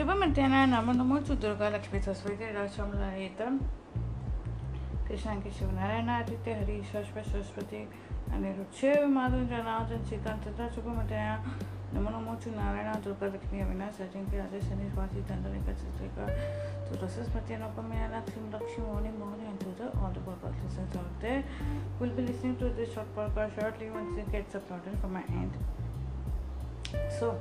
Shubha Mantena Namano Mutu Durga Lakshmi Saraswati Rashamlahitam Krishna Kishiv Narayana Aditya Hari Shashpa Saraswati Anirudh Shiv Madhun Janatan Sitan Tata Shubha Mantena Namano Mutu Narayana Durga Lakshmi Avinash Ajin Ki Ajay Shani Swati Dandanika Chitrika Turasas Mantena Upamaya Lakshmi Lakshmi Moni Moni and to the all the podcast listeners out there will be listening to this short podcast shortly once it gets uploaded from my end. So,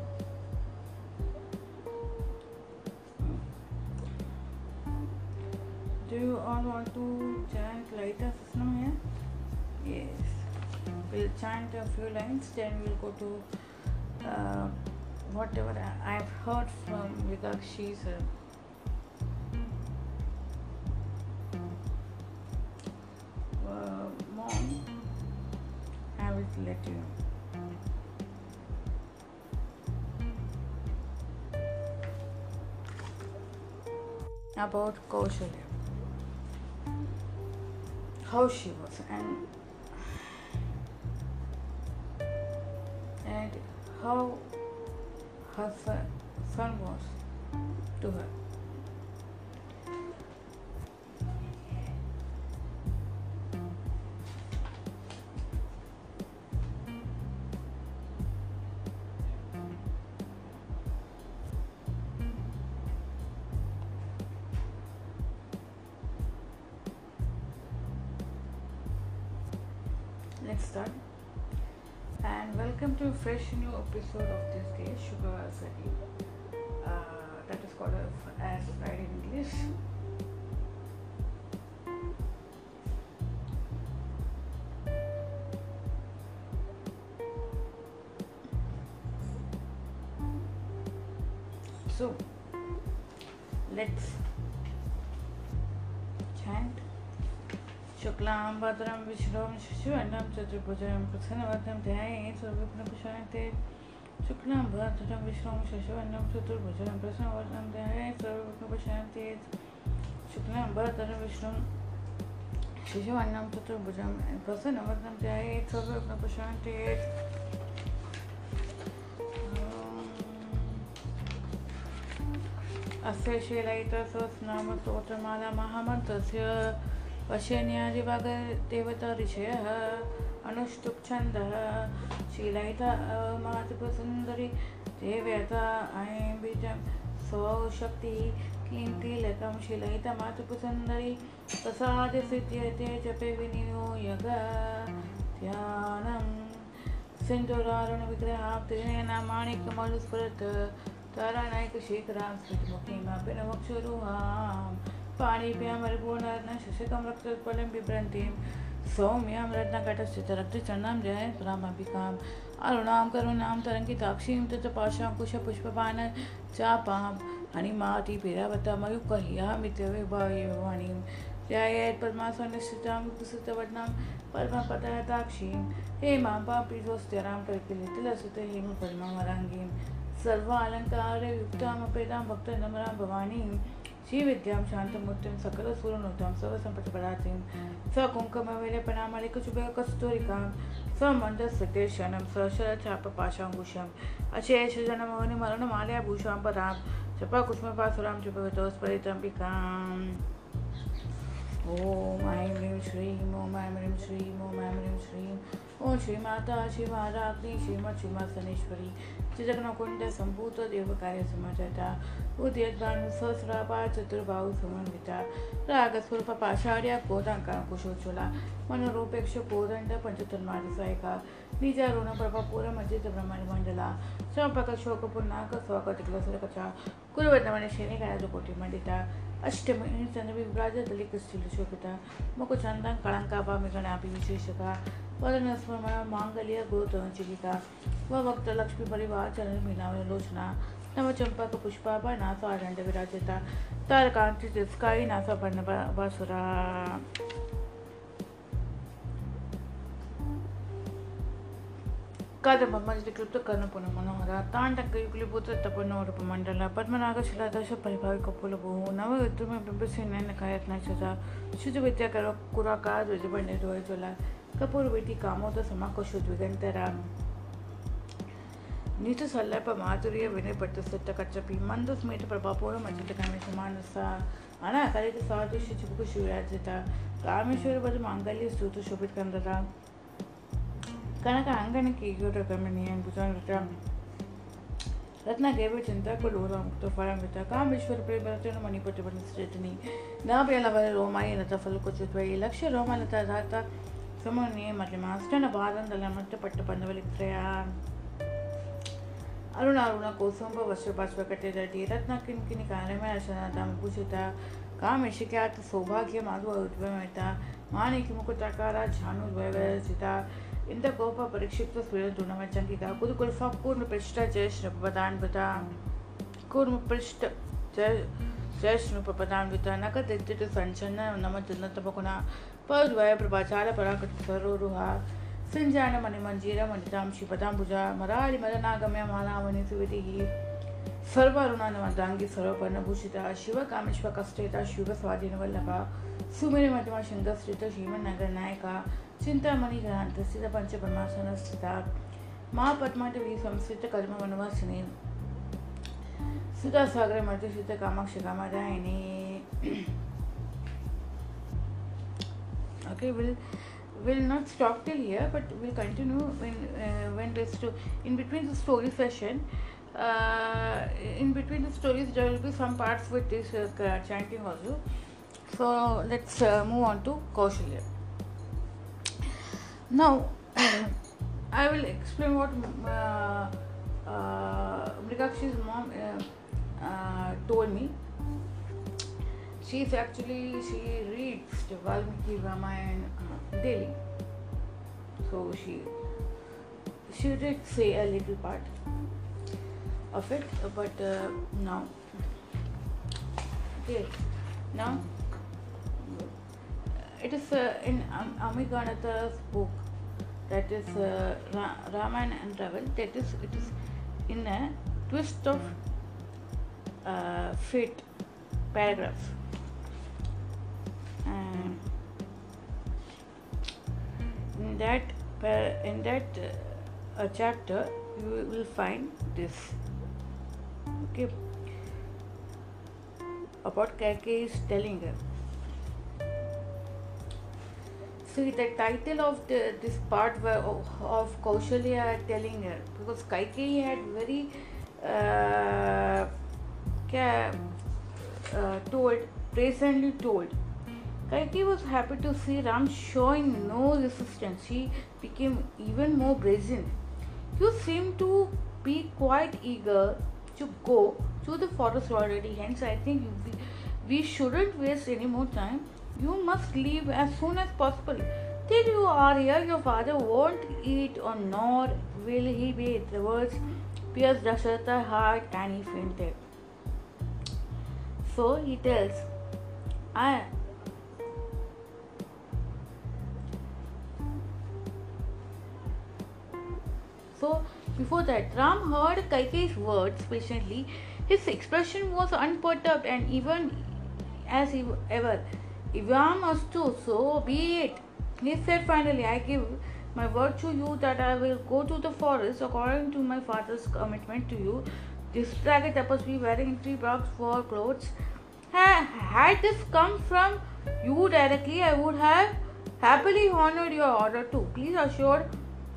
do you all want to chant Lalita Sahasranam here? Yes. We'll chant a few lines, then we'll go to uh, whatever I- I've heard from Vidakshi's uh, mom, I will let you know. About Kaushalya. How she was and and how her son, was to her. Episode of this day, Sugar Sari. Uh, that is called as, Friday in English. So, let's chant. शुक्लाम्बरं विष्णुं शिशुवर्णं चतुर्भुजं प्रसन्नवदनं ध्याये शुक्लां भरधरं विश्वं शशवर्णं चतुर्भुजं प्रसन्नवर्णं ध्यायेत् सर्वविघ्नोपशान्ति शुक्लां भरधरं विष्णुं शशवर्णं चतुर्भुजं प्रसन्नवर्णं ध्यायेत् सर्वविघ्नोपशान्ति अस्य शैलयितसहस्रनामस्तोत्रमाला महामन्त्रस्य वशन्यादिभागदेवता ऋषयः अनुष्टुप्छन्दः। शीलयिता मातृसुन्दरी देव्यता ऐं बीजं, सौशक्तिः किं तिलकं शीलयितमातृसुन्दरी प्रसादसिद्ध्यते जपे विनियोयग ध्यानं सिन्दुरारुणविग्रहाब्धिनेन माणिकमनुस्फुरत् तरणैकशिखरां स्मृतिमुखीमपि न वक्षुरुहां पाणिभ्यां परिपूर्णर्न शशकं, रक्तोत्पलं, बिभ्रन्तीं सौम्यां रत्नकटस्थितरक्तचर्णां जयपुरामम्बिकाम् अरुणां करुणां तरङ्गिताक्षीं तत्पाशां कुशपुष्पपान चापां हनिमातिभिरवतमयुकह्यामित्यविभावाणीं ध्यायेत् पद्मासनस्थितां कुसुतवदनां परमपदताक्षीं हेमां पापिजोस्त्यरां कल्पिलितिलसुत हेमपद्मवराङ्गीं सर्वालङ्कारयुक्तामपेदां भक्तनमरां भवानीं श्रीविद्यां शान्तमूर्तिं सकलसुरनुतां सर्वसम्पत्तिपदातिं सकुङ्कुमविलेपनामलिकचुबकस्तूरिकां समन्दस्फुटेशनं सशरचापपाशाङ्कुशम् अशेषजनमौनिमरणमालयाभूषां पदां जपकुष्मपासुरां जपवितोस्फलितम्बिकाम् ॐ ऐं ह्रीं श्रीं ॐ ऐं ह्रीं श्रीं ॐ ऐं ओम श्री माता श्री महाराग्नि श्रीमद श्रीमा सनेश्वरी चिदग्नकुंड संभूत देव कार्य समाजाता उदयद्वानु सहस्रापा चतुर्भाव समन्विता। राग स्वरूप पाषाढ़ कोदांका कुशोचला मनोरूपेक्ष कोदंड पंचतन्मार सहायिका बीजारुण प्रभा पूरा मजित ब्रह्मांड मंडला चंपक शोक पुनाक स्वागत कलसरकचा कुरुवतमण ಶನಿಗಾಯಲು ಕೋಟಿ ಮಂಡಿತ ಅಷ್ಟಮಿ ಚಂದ್ರವಿ ವಿಭ್ರಾಜದಲ್ಲಿ ಕ್ರಿಸ್ಟಿಲು ಶೋಭಿತ ಮುಖ ಚಂದ ಕಳಂಕ ಬಾಮಿಗಣ ಅಭಿ ವಿಶೇಷಕ वरुण स्मरण मांगल्य गोतोचिका व वक्त लक्ष्मी परिवार, चरण मीना लोचना नव चंपा का पुष्पा पर नासा दंड विराजता, तारकांति तिस्काई नासा, पर्ण बासुरा। कादम्बमजलिक्लिप्त कर्णपुण मनोहर ताण्डकयुक्लिभूत तपनोरूपमण्डल पद्मनागशिलादश परिभाविकपुलभुः नवयुद्धमेबिम्बिसिनेन कायत्नशता शुचिविद्याकर कुराकार द्विजपण्डितोज्ज्वला கபூர்வெட்டி காமோதசமாக கொசுத்விகந்தராம் नीचे सल्लय पर माधुर्य विनय प्रतिष्ठित तो कच्चपी मंद तो स्मित प्रभापूर्ण मचित तो कामेशमानसा अनाकारित साधु शुचिपुक शिवराजिता कामेश्वर वज मांगल्य स्तुत शोभित कंदता कनक अंगन की योट कमनीय भुजंगता रत्न गेव चिंता को लोला मुक्त फलमृत कामेश्वर प्रेम रचन मणिपट बन सृतनी न बेलवर रोमाय नत फल को चुत्वयी लक्ष्य रोमलता धाता ಸಮನ್ವಯ ಮಾಡಲಿ ಮಾಸ್ಟರ್ನ మాస్టర్ బాధందల మృతపట్టు పందవలిత్రయ ಅರುಣ ಅರುಣ, ಕೋಸಂಬ ವಸ್ತ್ರಪಾಶ್ವ ಕಟ್ಟಿದ ಧೀರತ್ನ ಕಿನ್ಕಿನಿ ತಮ್ಮ ಭೂಷಿತ ಮುಕುಸಿತ ಕಾಮಿಶಿಕ್ಯಾತ ಸೌಭಾಗ್ಯ, ಮಾಧುವ ಉದ್ಭವಿತ ಮಾಣಿಕ ಮುಕುತಾಕಾರ ಜಾನು ದ್ವಯಸಿತ ಇಂಥ ಕೋಪ ಪರೀಕ್ಷಿಪ್ತ ಸುಳಿದ ದುಣಮಚಂಕಿತ ಕುದುಕುಲ್ಫ ಪೂರ್ಣ ಪೃಷ್ಟ ಜಯ ಶ್ರಪದಾನ್ವಿತ ಕೂರ್ಮ ಪೃಷ್ಟ ಜಯ ಜಯ ಶ್ರಪದಾನ್ವಿತ ನಕ ತೆತ್ತಿಟ್ಟು ಸಂಚನ್ನ ನಮ್ಮ ತಿನ್ನತಪಗುಣ ಪದ್ವಯ ಪ್ರಭಾಚಾರ ಪರಾಕೃತ ಸರೋರುಹ ಸಿಂಜಾನ ಮಣಿ ಮಂಜೀರ ಮಣಿತಾಂ ಶಿಪದಾಂಬುಜ ಮರಾಳಿ ಮದನಾಗಮ್ಯ ಮಾಲಾವಣಿ ಸುವಿತಿಹಿ ಸರ್ವಾರುಣಾನವಂತಾಂಗಿ ಸರ್ವಪರ್ಣಭೂಷಿತ ಶಿವ ಕಾಮೇಶ್ವ ಕಷ್ಟೇತ ಶಿವ ಸ್ವಾಧೀನ ವಲ್ಲಭ ಸುಮೇರಿ ಮಧ್ಯಮ ಶೃಂಗಸ್ಥಿತ ಶ್ರೀಮನ್ನಗರ ನಾಯಕ ಚಿಂತಾಮಣಿ ಗ್ರಹಾಂತ ಸ್ಥಿತ ಪಂಚಬ್ರಹ್ಮಾಸನ ಸ್ಥಿತ ಮಹಾಪದ್ಮಾಟವಿ ಸಂಸ್ಥಿತ ಕರ್ಮ ವನವಾಸಿನಿ ಸುಧಾಸಾಗರ ಮರ್ತಿಸಿತ Kamakshi ಕಾಮದಾಯಿನಿ okay we'll we'll not stop till here but we'll continue when uh, when there's to in between the story session uh, in between the stories there will be some parts with this uh, chanting also. So let's uh, move on to Kaushalya now I will explain what uh, uh, mom uh, told me she's actually she reads the Valmiki Ramayana uh, daily. So she she did say a little part of it, but uh, now okay now it is uh, in um, Ami Ganatra's book that is uh, Ra- and Travel that is it is in a twist of uh, fate paragraph in that in that uh, chapter you will find this. Okay. About Kaikeyi is telling her see the title of the, this part were of, of Kaushalya telling her because Kaikeyi had very uh, uh, told presently told Kaikeyi was happy to see Ram showing no resistance. He became even more brazen. You seem to be quite eager to go to the forest already. Hence, I think we, we shouldn't waste any more time. You must leave as soon as possible. Till you are here, your father won't eat or nor will he be. The words pierced Dasharatha's heart and he fainted. So he tells, I So before that, Ram heard Kaikeyi's words patiently. His expression was unperturbed and even as ever. Evam astu, so be it. He said finally, I give my word to you that I will go to the forest according to my father's commitment to you. This ragged tapestry wearing three blocks for clothes. Had this come from you directly, I would have happily honored your order too. Please assure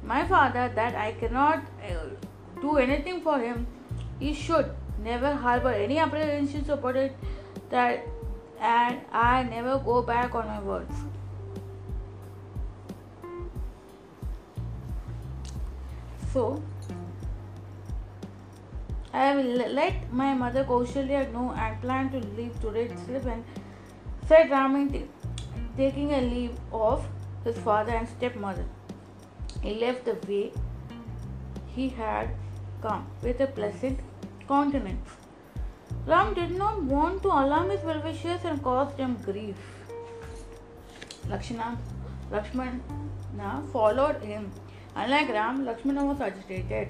my father that I cannot uh, do anything for him. He should never harbor any apprehensions about it that and I never go back on my words. So I will let my mother Kaushalya know and plan to leave today itself and said Ramin taking a leave of his father and stepmother. He left the way he had come with a pleasant countenance. Ram did not want to alarm his well-wishers and cause them grief. Lakshmana, Lakshmana followed him. Unlike Ram, Lakshmana was agitated.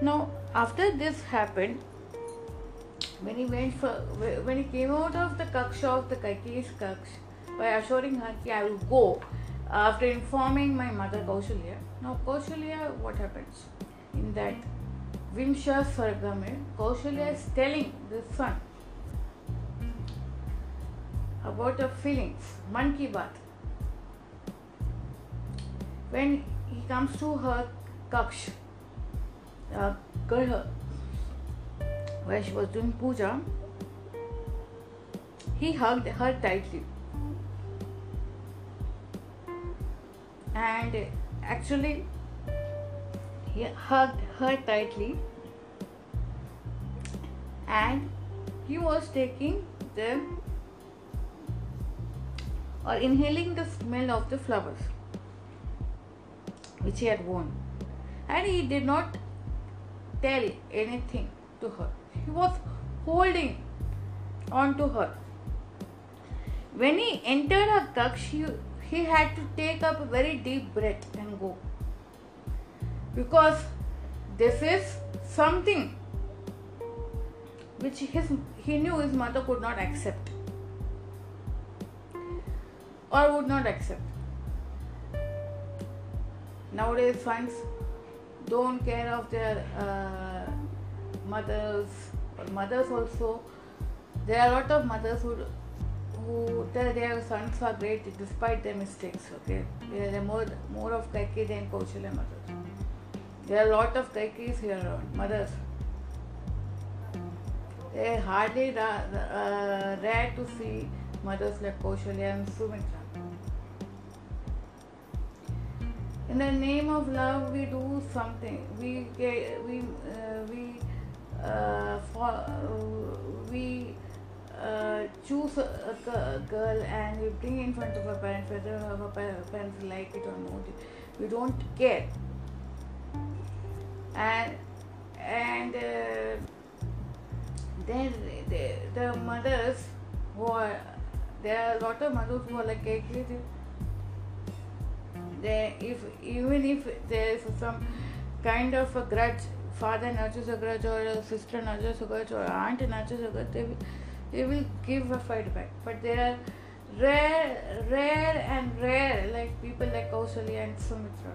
Now, after this happened, when he went for when he came out of the kaksha of the Kaikeyi's kaksha by assuring her I will go after informing my mother Kaushalya. Now Kaushalya, what happens? in that Vimsha Sargame, Kaushalya is telling the son about her feelings, Man Ki Baat. When he comes to her kaksh, uh, Garha, where she was doing puja, he hugged her tightly. And actually, he hugged her tightly. And he was taking the or inhaling the smell of the flowers which he had worn. And he did not tell anything to her. He was holding on to her. When he entered her kaksh he, he had to take up a very deep breath and go. Because this is something which his he knew his mother could not accept. Or would not accept. Nowadays sons don't care of their uh, mothers. Or mothers also there are a lot of mothers who who their sons are great despite their mistakes okay? They are more more of Kaikeyi than Kaushalya mothers there are a lot of Kaikis here around mothers. They hardly ra- uh, rare to see mothers like Kaushalya and Sumitra in the name of love we do something. We get we uh, we uh, for, uh, we uh, choose a, a girl and you bring in front of her parents whether her parents like it or not. We don't care. And and uh, then the, the mothers who are there are a lot of mothers who are like calculative they if even if there is some kind of a grudge father nurtures a grudge or a sister nurtures a grudge or aunt nurtures a grudge they they will give a fight back but there are rare rare and rare like people like Kausalya and Sumitra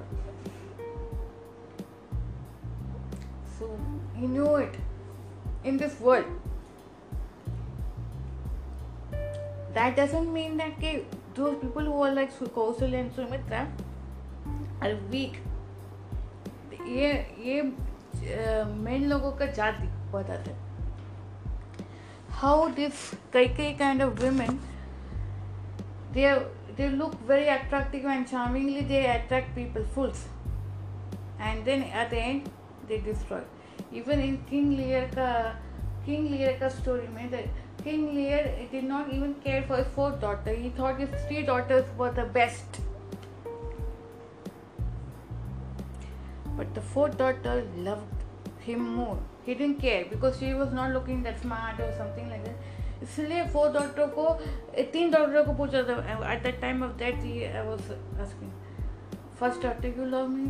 so he knew it in this world that doesn't mean that okay, those people who are like Kausalya and Sumitra are weak ये ये main लोगों का जात बताते how this Kaikai kind of women they they look very attractive and charmingly they attract people fools. And then at the end they destroy. Even in King Lear ka King Lear ka story में the King Lear did not even care for his fourth daughter. He thought his three daughters were the best. But the fourth daughter loved him more he didn't care because she was not looking that smart और something like that इसलिए four डॉक्टरों को, तीन डॉक्टरों को पूछा था at that time of that he I was asking first doctor you love me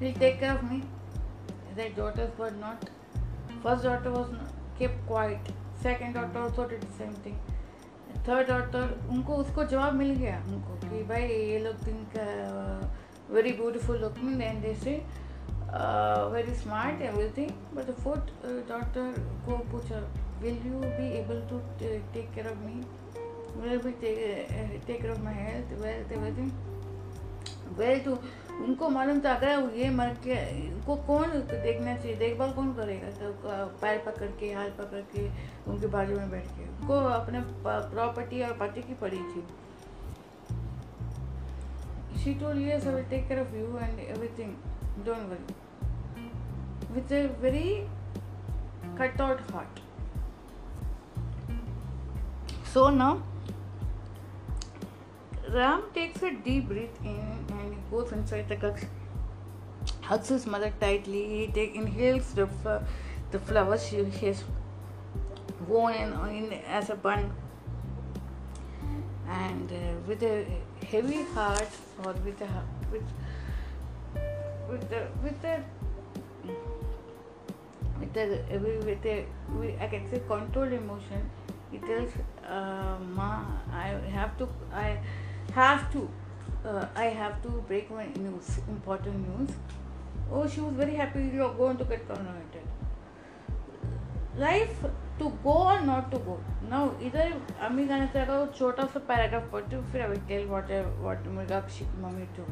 he take care of me that daughters were not first doctor was kept quiet second doctor also did same thing third doctor उनको, उसको जवाब मिल गया उनको कि भाई ये लोग think very beautiful looking and they say uh, very smart everything but the fourth uh, daughter को पूछा will you be able to t- take care of me will you be take, uh, take care of my health wealth everything well to उनको मालूम था अगर ये मर के उनको कौन देखना चाहिए देखभाल कौन करेगा तो पैर पकड़ के हाथ पकड़ के उनके बाजू में बैठ के उनको अपने प्रॉपर्टी और पति की पड़ी थी she told yes I will take care of you and everything don't worry with a very cut out heart so now Ram takes a deep breath in and he goes inside the kaksh, hugs his mother tightly. He take, inhales the, the flowers she has worn in, in as a bun. And uh, with a heavy heart or with a with with the with the with a with a I can say controlled emotion, he tells uh, Ma, I have to I have to uh, I have to break my news, important news. Oh, she was very happy you're going to get coronated. Life to go or not to go. Now, इधर अम्मी गाने तेरा छोटा सा paragraph पढ़ती हूँ फिर I will tell what I, what मेरा mummy to.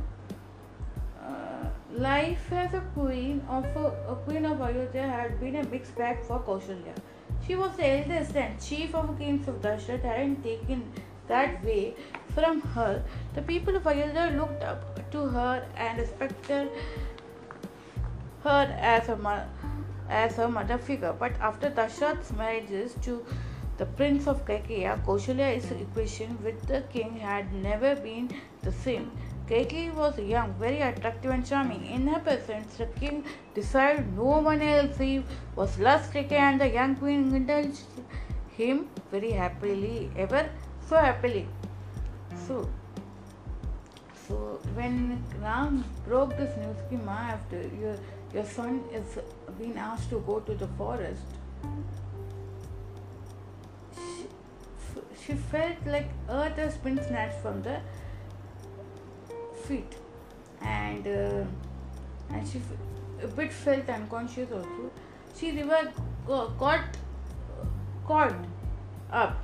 Uh, life as a queen of a, queen of Ayodhya had been a mixed bag for Kaushalya. She was the eldest and chief of kings of Dashrath hadn't taken that way from her. The people of Ayodhya looked up to her and respected her as a mother as a mother figure. But after Dashrath's marriages to the prince of Kaikeya, Kaushalya's equation with the king had never been the same. Kaikeyi was young, very attractive and charming. In her presence, the king decided no one else he was less stricken and the young queen indulged him very happily, ever so happily. So, so when Ram broke this news, ki Ma, after your your son is being asked to go to the forest, she, she felt like earth has been snatched from the feet and uh, and she a bit felt unconscious also. She river got caught up.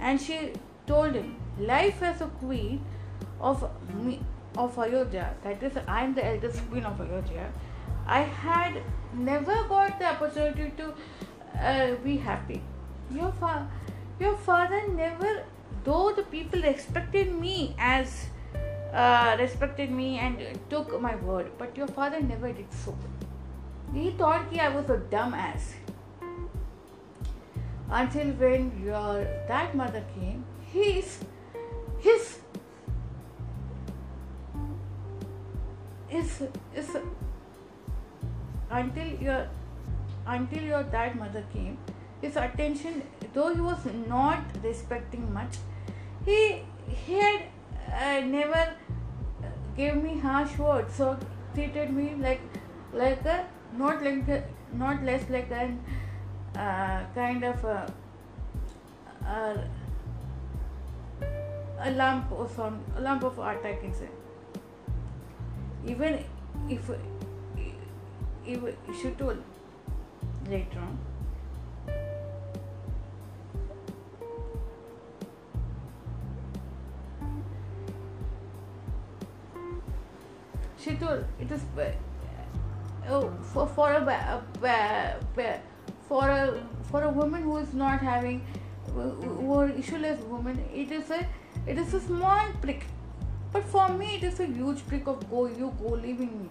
And she told him life as a queen of me of Ayodhya that is I am the eldest queen of Ayodhya. I had never got the opportunity to uh, be happy. Your fa- your father never though the people expected me as uh, respected me and took my word, but your father never did so. He thought I was a dumb ass. Until when your that mother came, his his his, his until your until your dad mother came, his attention, though he was not respecting much, he he had uh, never gave me harsh words so treated me like like a not like a, not less like an uh, kind of a, a, a lump or some a lump of art I can say. Even if if she told later on she told it is uh, oh, for, for a uh, uh, for a for a woman who is not having or issueless woman it is a it is a small prick. But for me it is a huge prick of go you go leaving me.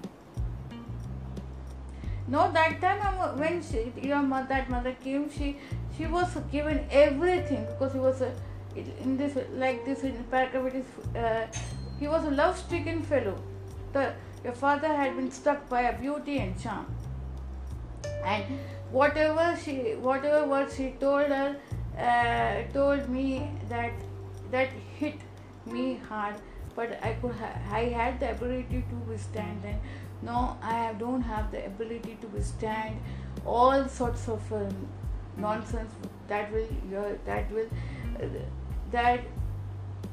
No that time when she, your mother, that mother came she she was given everything because he was a in this like this in paragraph it is uh, he was a love stricken fellow your father had been struck by a beauty and charm. And whatever she, whatever words she told her, uh, told me that that hit me hard. But I could, ha- I had the ability to withstand. And no, I don't have the ability to withstand all sorts of uh, nonsense that will, that will, that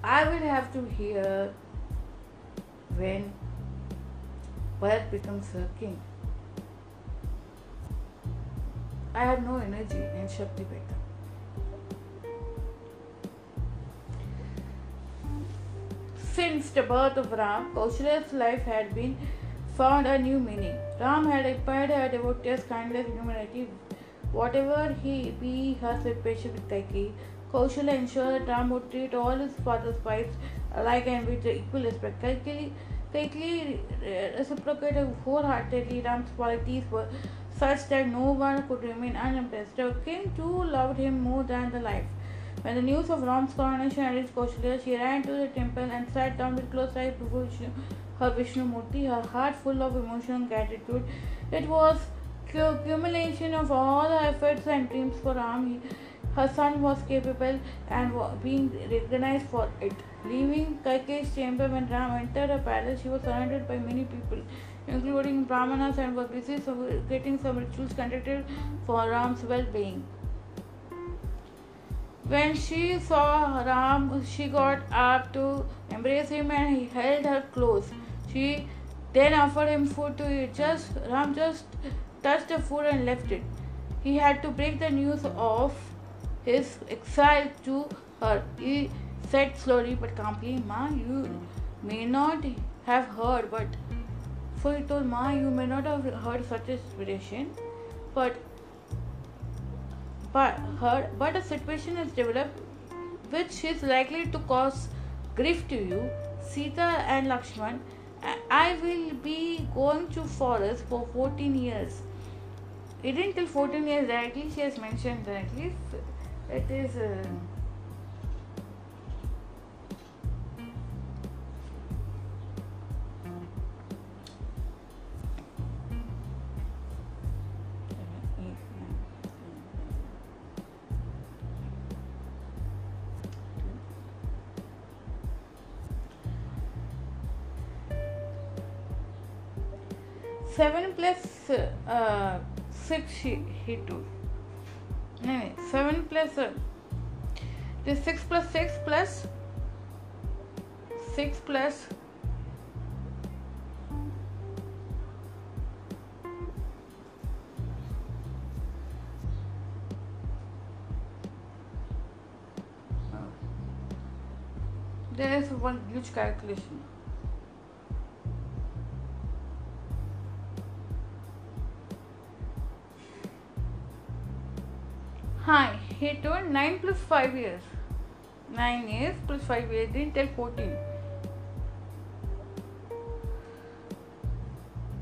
I will have to hear when Bharat becomes a king. I had no energy and Shakti back Since the birth of Ram, Kaushalya's life had been found a new meaning. Ram had inspired her devotees kindness and humanity. Whatever he be has with patience with Kaikeyi, Kaushalya ensured that Ram would treat all his father's wives alike and with equal respect. Kaikeyi Kaikeyi reciprocated wholeheartedly. Ram's qualities were such that no one could remain unimpressed. The king too loved him more than the life. When the news of Ram's coronation reached Kaushalya, she ran to the temple and sat down with close eyes before Vishnu, her Vishnu Murti, her heart full of emotion and gratitude. It was the accumulation of all the efforts and dreams for Ram. Her son was capable and being recognized for it. Leaving Kaikeyi's chamber when Ram entered her palace, she was surrounded by many people, including Brahmanas, and were busy getting some rituals conducted for Ram's well being. When she saw Ram, she got up to embrace him and he held her close. She then offered him food to eat. Just Ram just touched the food and left it. He had to break the news of his exile to her. He said slowly but calmly, Ma, you may not have heard, but so he told Ma, you may not have heard such a situation, but but her but a situation has developed which is likely to cause grief to you. Sita and Lakshman, I will be going to forest for 14 years. It didn't tell 14 years directly, she has mentioned directly. It is. Uh, uh, sips he, he took. Anyway, 7 plus uh, this 6 plus 6 plus 6 plus 1 huge calculation 9 plus 5 years. 9 years plus 5 years, didn't tell 14.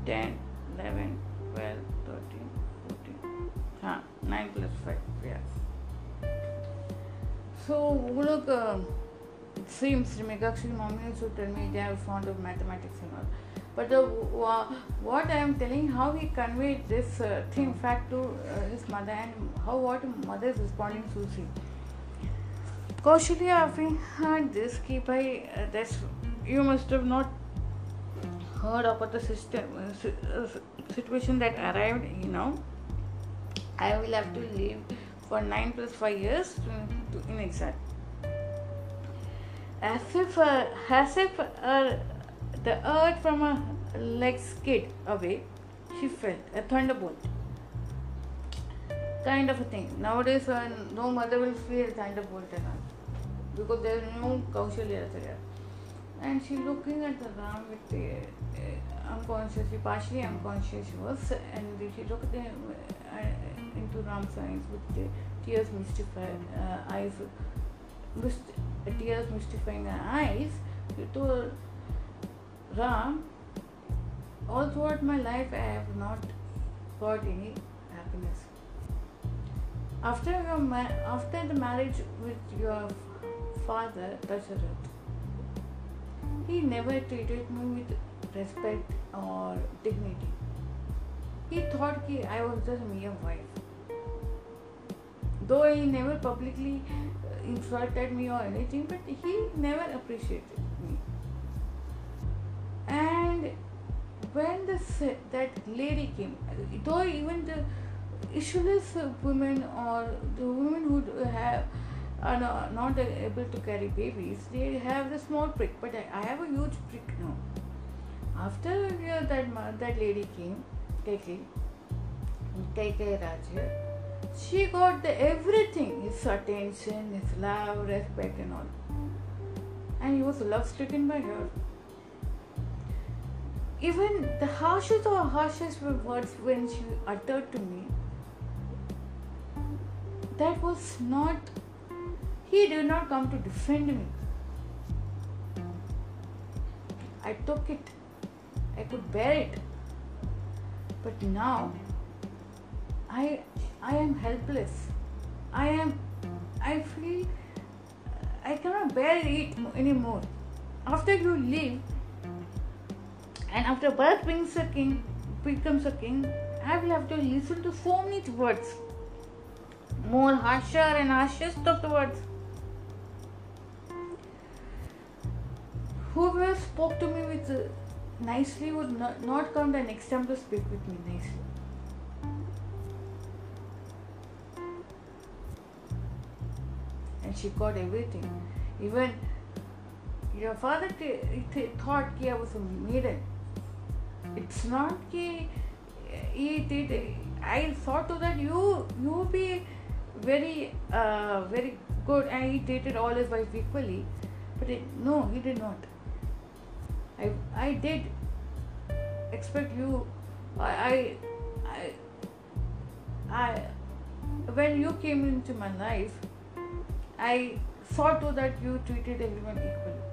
10, 11, 12, 13, 14. Huh, 9 plus 5, years. So, look, uh, it seems Megakshi Mommy also tell me they are fond of mathematics and all but uh, what I am telling, how he conveyed this uh, thing fact to uh, his mother and how what mother is responding to see. Kaushalya having heard this, keep I uh, that's you must have not heard about the system uh, situation that arrived. You know, I will have to live for nine plus five years to, to in exile. As if, uh, as if uh, the earth from her legs skid away. She felt a thunderbolt. Kind of a thing. Nowadays, uh, no mother will feel thunderbolt and all. Because there is no Kaushalya there. And she looking at the Ram with the uh, unconscious, partially unconscious she was, and she looked the, uh, into Ram's eyes with the tears mystified uh, eyes, myst- tears mystifying her eyes. She told Ram, all throughout my life I have not got any happiness. After your ma- after the marriage with your father Dasharath, he never treated me with respect or dignity. He thought that I was just a mere wife. Though he never publicly uh, insulted me or anything, but he never appreciated when that lady came. Though even the issueless women or the women who have are not able to carry babies they have the small prick. But i have a huge prick now. After uh, that that lady came Kaikeyi Kaikeyi Raja she got the everything his attention his love respect and all. And he was love stricken by her even the harshest or harshest words when she uttered to me, that was not, he did not come to defend me. I took it, I could bear it. But now, I, I am helpless. I am, I feel, I cannot bear it anymore. After you leave, and after Bharat becomes a king, becomes a king, I will have to listen to so many words, more harsher and harshest of the words. Whoever spoke to me with uh, nicely would not, not come the next time to speak with me nicely. And she got everything. Even your father t- th- thought I was a maiden. It's not कि he did. I thought that you you be very uh, very good and he treated all his wife equally, but it, no, he did not. I I did expect you. I I I, I when you came into my life, I saw to that you treated everyone equally.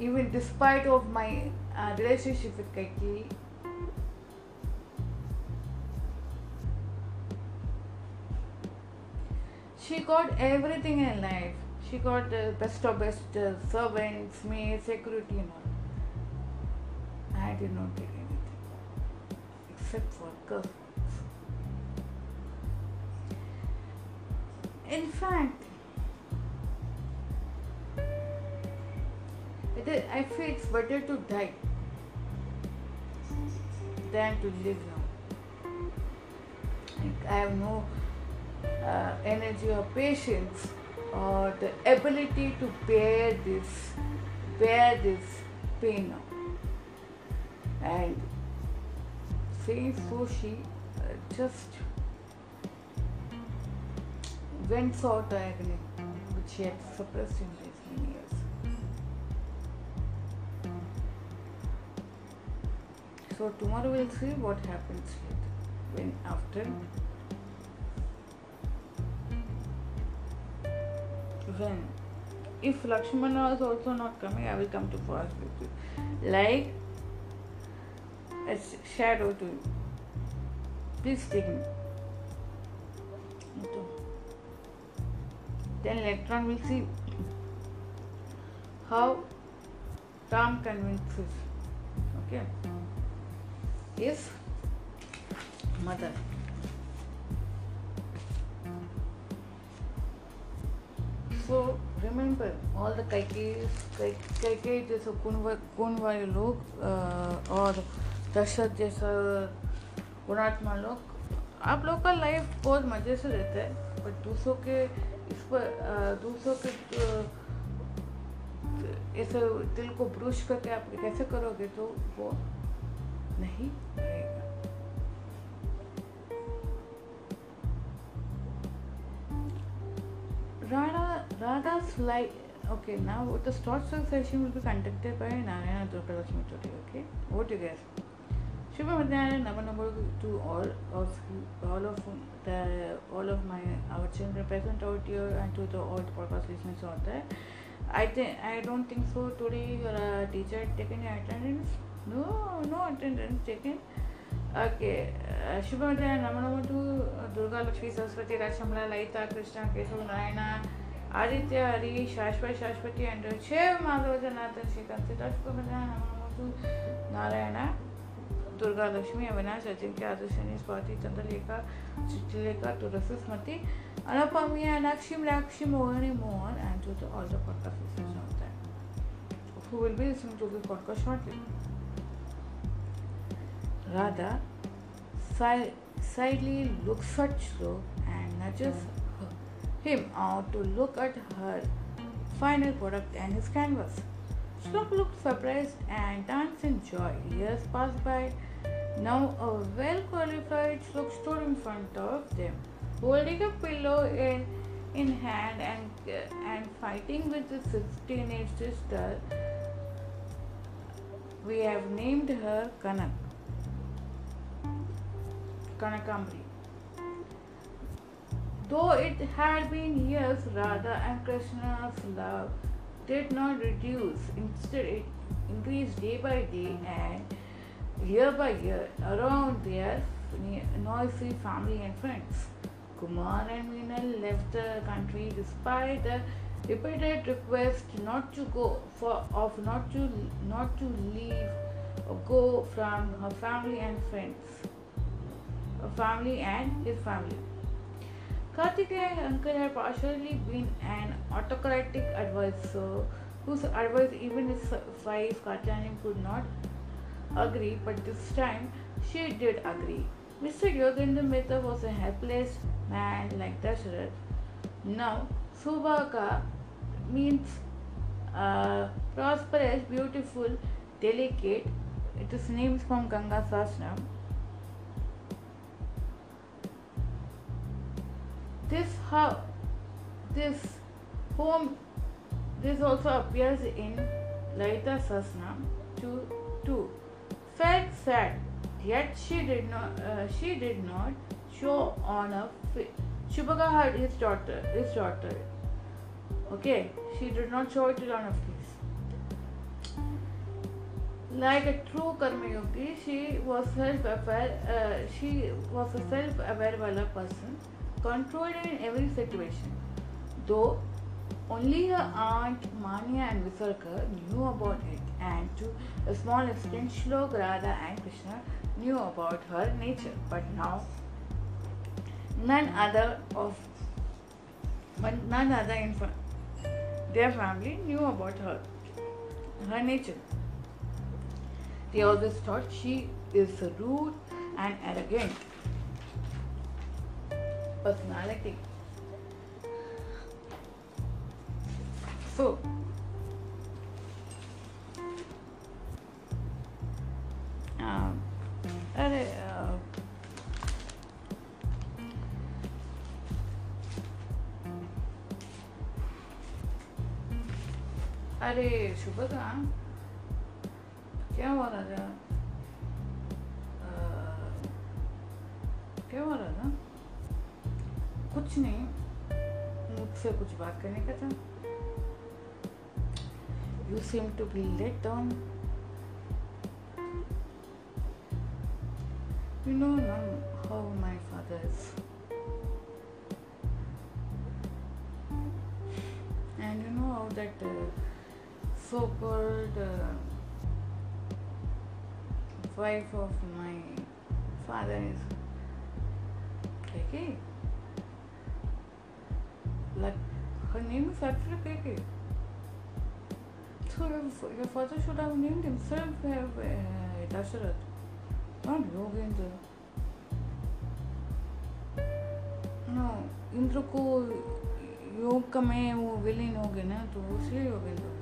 Even despite of my uh, relationship with Kaiki, she got everything in life. She got the best of best uh, servants, maids, security, and all. I did not get anything except for girlfriends. In fact, I feel it's better to die than to live now. I have no uh, energy or patience or the ability to bear this, bear this pain now. And saying so, she uh, just went sought agony, which she had suppressed in these many So tomorrow we'll see what happens later. When after when if Lakshmana is also not coming, I will come to fast with you. Like a shadow to you. Please take me. Then later on we'll see how Ram convinces. Okay. Hmm. His mother. So, remember, all the Kaikai जैसे गुण वाले लोग और दशरथ जैसा गुणात्मा लोग, आप लोग का लाइफ बहुत मज़े से रहता है बट दूसरों के इस पर दूसरों के ऐसे दिल को ब्रुश करके आप कैसे करोगे तो वो नहीं। रहेगा ओके ना वो तो start sir session will be conducted by Narayan Durga Lakshmi Chaudhary okay what you guess शुभ मध्याह नव number to all of all of the all of my our children present out your and to the all the podcast listeners out there I think I don't think so today your teacher taking attendance No, no attendance taken. Okay. Uh, Shubhodaya, Namanamu to Durga Lakshmi Saraswati Rachamla Laita Krishna Keshav Narayana Aditya Hari Shashwat Shashwati and Shiv Madhava Janathan Shikanta Shubhodaya, Namanamu to Narayana Durga Lakshmi Avinash Ajim K Adarshini Swati Chandralekha Chitralekha Tulsi Smriti Anupamiya Anakshi Meenakshi Mohini Mohan and to all the podcast होता है who will be listening to this podcast shortly Radha slyly looks such so and nudges him out to look at her final product and his canvas. Shlok looked surprised and danced in joy. Years passed by now a well qualified Shlok stood in front of them, holding a pillow in, in hand and, uh, and fighting with his teenage sister. We have named her Kanak. Kanakamri. Though it had been years, Radha and Krishna's love did not reduce. Instead, it increased day by day and year by year around their noisy family and friends. Kumar and Meenal left the country despite the repeated request not to go for of not to not to leave or go from her family and friends. Family and his family. Kartikeyan's uncle had partially been an autocratic advisor whose advice even his wife Katyayani could not agree, but this time she did agree. Mr. Yogendra Mehta was a helpless man like Dasharath. Now, Subhaga means uh, prosperous, beautiful, delicate. It is named from Ganga Sasnam. This how this poem this also appears in Lalita Sahasranam 2 2 felt sad yet she did not uh, she did not show on a fa- Subhaga had his daughter his daughter. Okay she did not show it on her face. Like a true karma yogi she was self-aware uh, she was a self-aware person controlled in every situation though only her aunt Manya and Visarka knew about it, and to a small extent, Shlok, Radha, and Krishna knew about her nature. But now, none other of but none other in their family knew about her, her nature. They always thought she is rude and arrogant personality. So, um, अरे uh, अरे शुभदा क्या हुआ राजा अ, क्या हुआ राजा कुछ नहीं। मुझसे कुछ बात करने का था। You seem to be let down you know ना how my father is and you know how that so called wife of my father is ठीक है Like, her name is actually Keke. So your, father should have named himself uh, uh, Dasharath, not Yogendra. No, Indra को योग का में वो विलीन हो गए ना तो Yogendra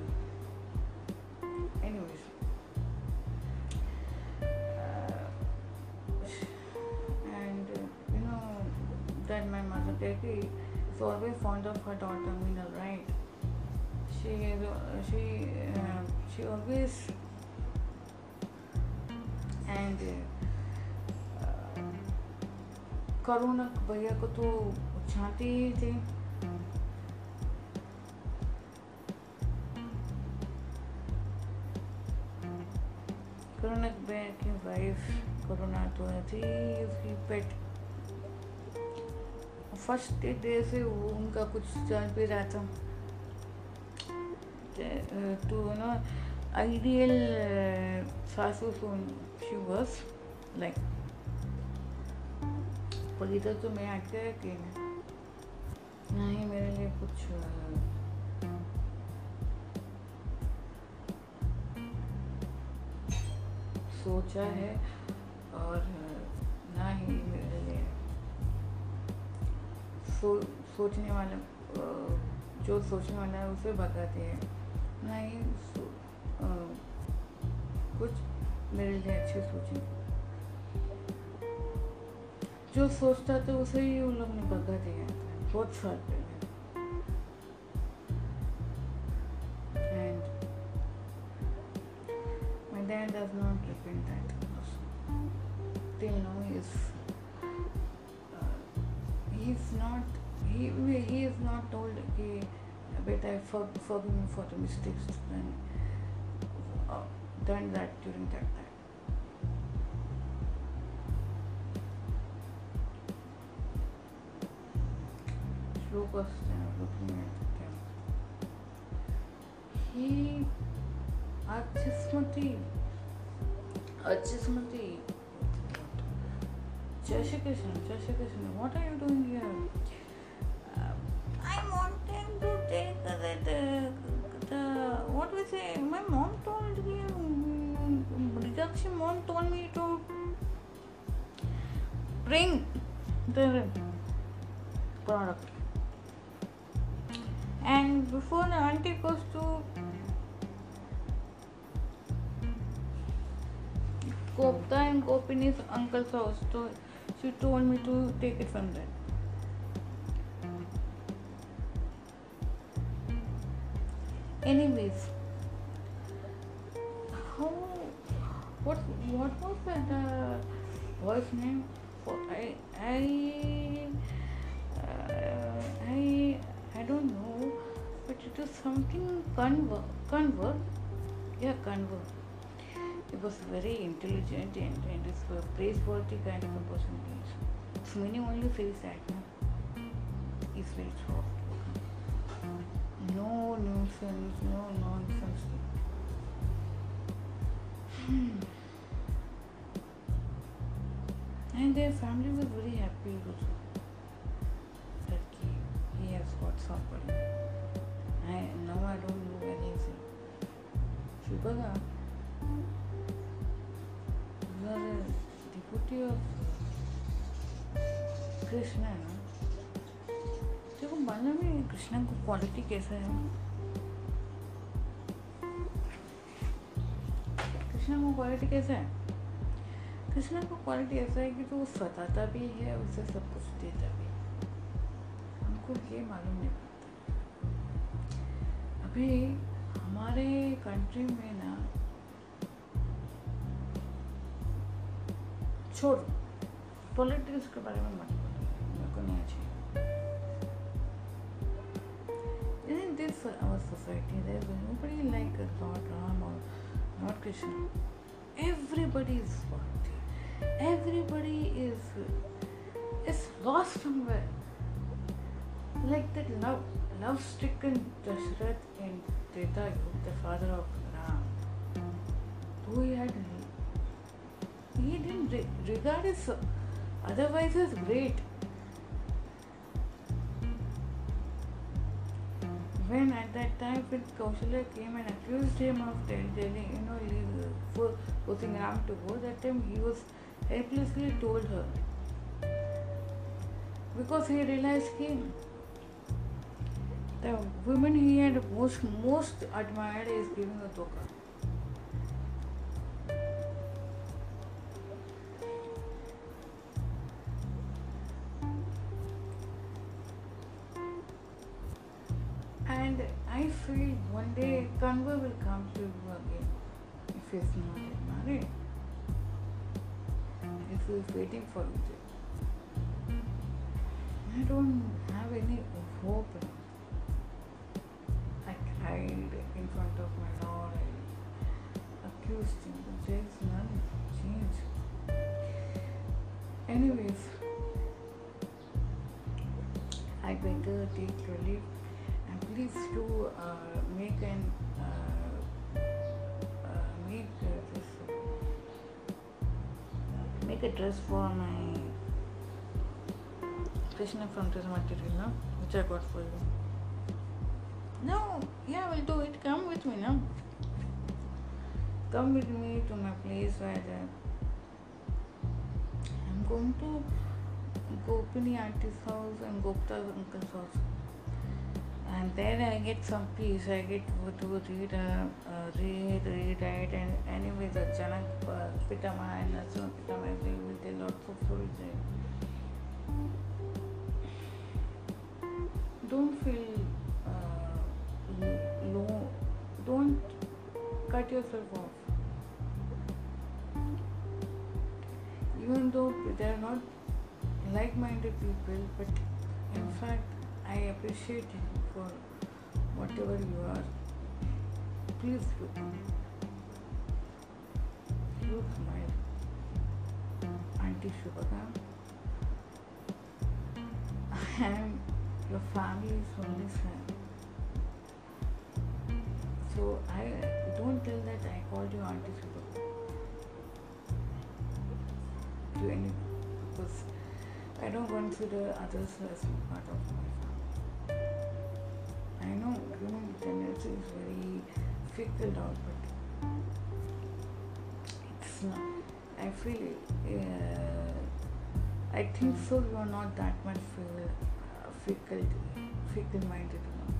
is always fond of her daughter Meenal, right? she is uh, she uh, she always and uh, करुणक भैया को तो छाती ही थी करुणक भैया की वाइफ करुणा तो थी उसकी पेट फ़र्स्ट डे से वो उनका कुछ चल भी रहा था uh, ना uh, सासू सुन she was like पर इधर तो मैं अटक गया कि नहीं? मेरे लिए कुछ सोचा है और ना ही मेरे लिए सो, सोचने वाला जो सोचने वाला है उसे बताते हैं। ना ही कुछ मेरे लिए अच्छे सोचे। जो सोचता था उसे ही उन लोग ने दिया बहुत बहुत साल बेटा for, me for the mistakes and uh, done that during that time. Uh, looking at him. He Achismati Achismati Jai Shri Krishna, Jai Shri Krishna, what are you doing here? That uh, the what we say. My mom told me, Rijakshi mom told me to bring the product. And before the auntie goes to Gopta and Gopini's uncle's house, so she told me to take it from there. Anyways, how what what was that uh, boy's name? For I I uh, I I don't know, but it was something Kanva Kanva, yeah Kanva. He was very intelligent and and is a praiseworthy kind of a person. It's meaning only says that. He's very soft. No nuisance, no nonsense. Hmm. And their family was very happy also that he, he has got somebody. I now I don't know where he is. Are a deputy of Krishna, no? मालूम है कृष्णा को quality कैसा है? कृष्णा को quality कैसा है? कृष्णा को quality ऐसा है कि तो वो सताता भी है, उसे सब कुछ देता भी है। हमको ये मालूम नहीं पड़ता। अभी हमारे कंट्री में ना, छोड़ पॉलिटिक्स के बारे में मत This our society? There's nobody like Lord Ram or Lord Krishna. Everybody is worthy. Everybody is is lost somewhere. Like that love love stricken Dashrath and Treta the father of Ram. Who he had he didn't re- regard his otherwise as great. When at that time when Kaushalya came and accused him of tell- telling, you know, leave, for forcing hmm. Ram to go, that time he was helplessly told her. Because he realized he, the woman he had most most admired is giving a dhoka. He's make a dress for my Krishna from this material, no? which I got for you. No, yeah, we'll do it. Come with me, now. Come with me to my place where the, I'm going to go Gopini auntie's house and go Gupta's uncle's house. And then I get some peace. I get to read, uh, uh, read, read, write, and anyway, the Janak uh, Pitama and Narsima Pitama, will tell lots of there. Don't feel uh, low. Don't cut yourself off. Even though they are not like-minded people, but in fact, I appreciate you for whatever you are. Please look. You smile. Auntie Shubhaka. I am your family's only son. So I don't tell that I called you Auntie Shubhaka. To any because I don't consider others as part of my family. I know human tendency is very fickle out, but it's not. I feel uh, I think so. You are not that much fickle, fickle-minded. You know,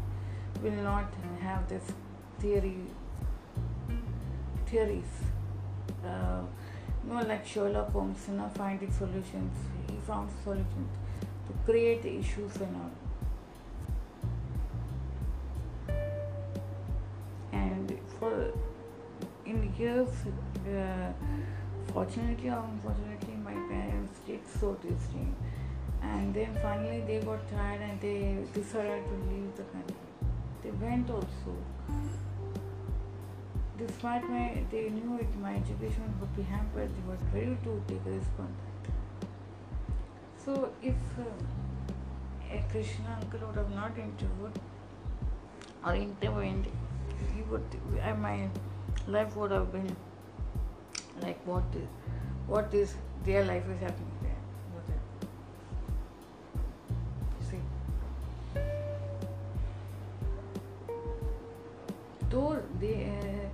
will not have this theory, theories. Uh, you know, like Sherlock Holmes, you know, finding solutions. He found solutions to create the issues and all. Uh, fortunately or unfortunately, my parents did so this thing. And then finally they got tired and they decided to leave the country. They went also. Despite my, they knew it, my education would be hampered, they were ready to take risk on that. So if uh, a Krishna uncle would have not interviewed or intervened, he would, uh, my life would have been like what is what is their life is happening there. See, though they, uh,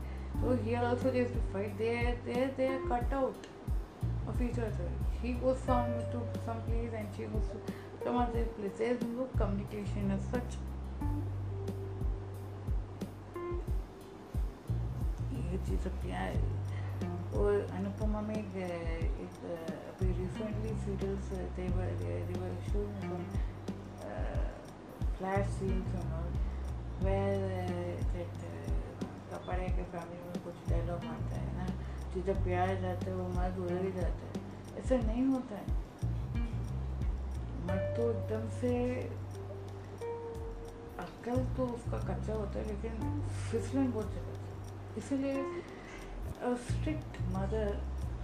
though here also they have to fight. They they they are cut out of each other. He goes some to some place and she goes to some other place. There is no communication as such. It is a और अनुपमा में अभी recently serials they were they, they were showing some uh, flash scenes and all where uh, that uh, कपड़े के family में कुछ dialogue आता है ना जो जब प्यार जाता है वो मर्द उधर ही जाता है ऐसा नहीं होता है मर्द तो एकदम से अक्ल तो उसका कच्चा होता है लेकिन फिसलन बहुत जगह इसलिए a strict mother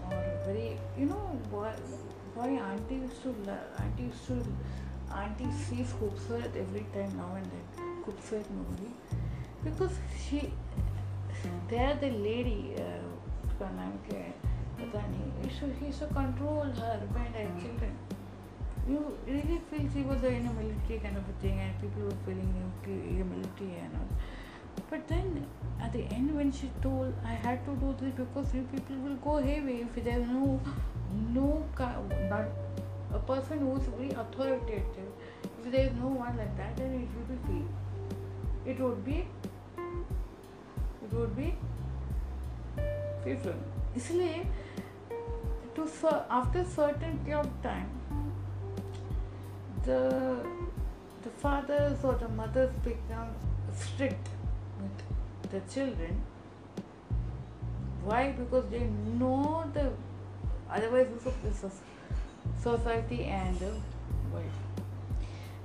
or very you know why why auntie used to love auntie used to auntie sees Hopsworth every time now and then Hopsworth movie. Because she there the lady uh, so he used to control her and her children. You really feel she was in a military kind of a thing and people were feeling military and all but then at the end, when she told, I had to do this because you people will go heavy if there's no, no, not a person who is very authoritative. If there is no one like that, then it will be free. It would be, it would be different. इसलिए to after certain period of time, the the fathers or the mothers become strict with the children. Why? Because they know the otherwise of the society and the world.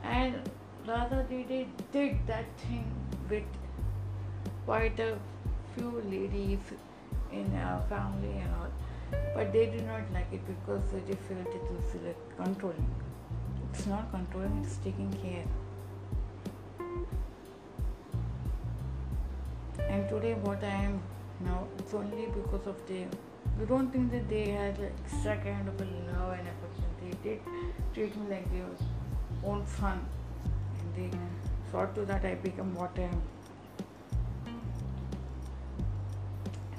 And rather they, did that thing with quite a few ladies in our family and all. But they did not like it because they felt it was like controlling. It's not controlling, it's taking care. And today what I am now it's only because of the you don't think that they had extra kind of a love and affection. They did treat me like their own son. And they sought to that I become what I am.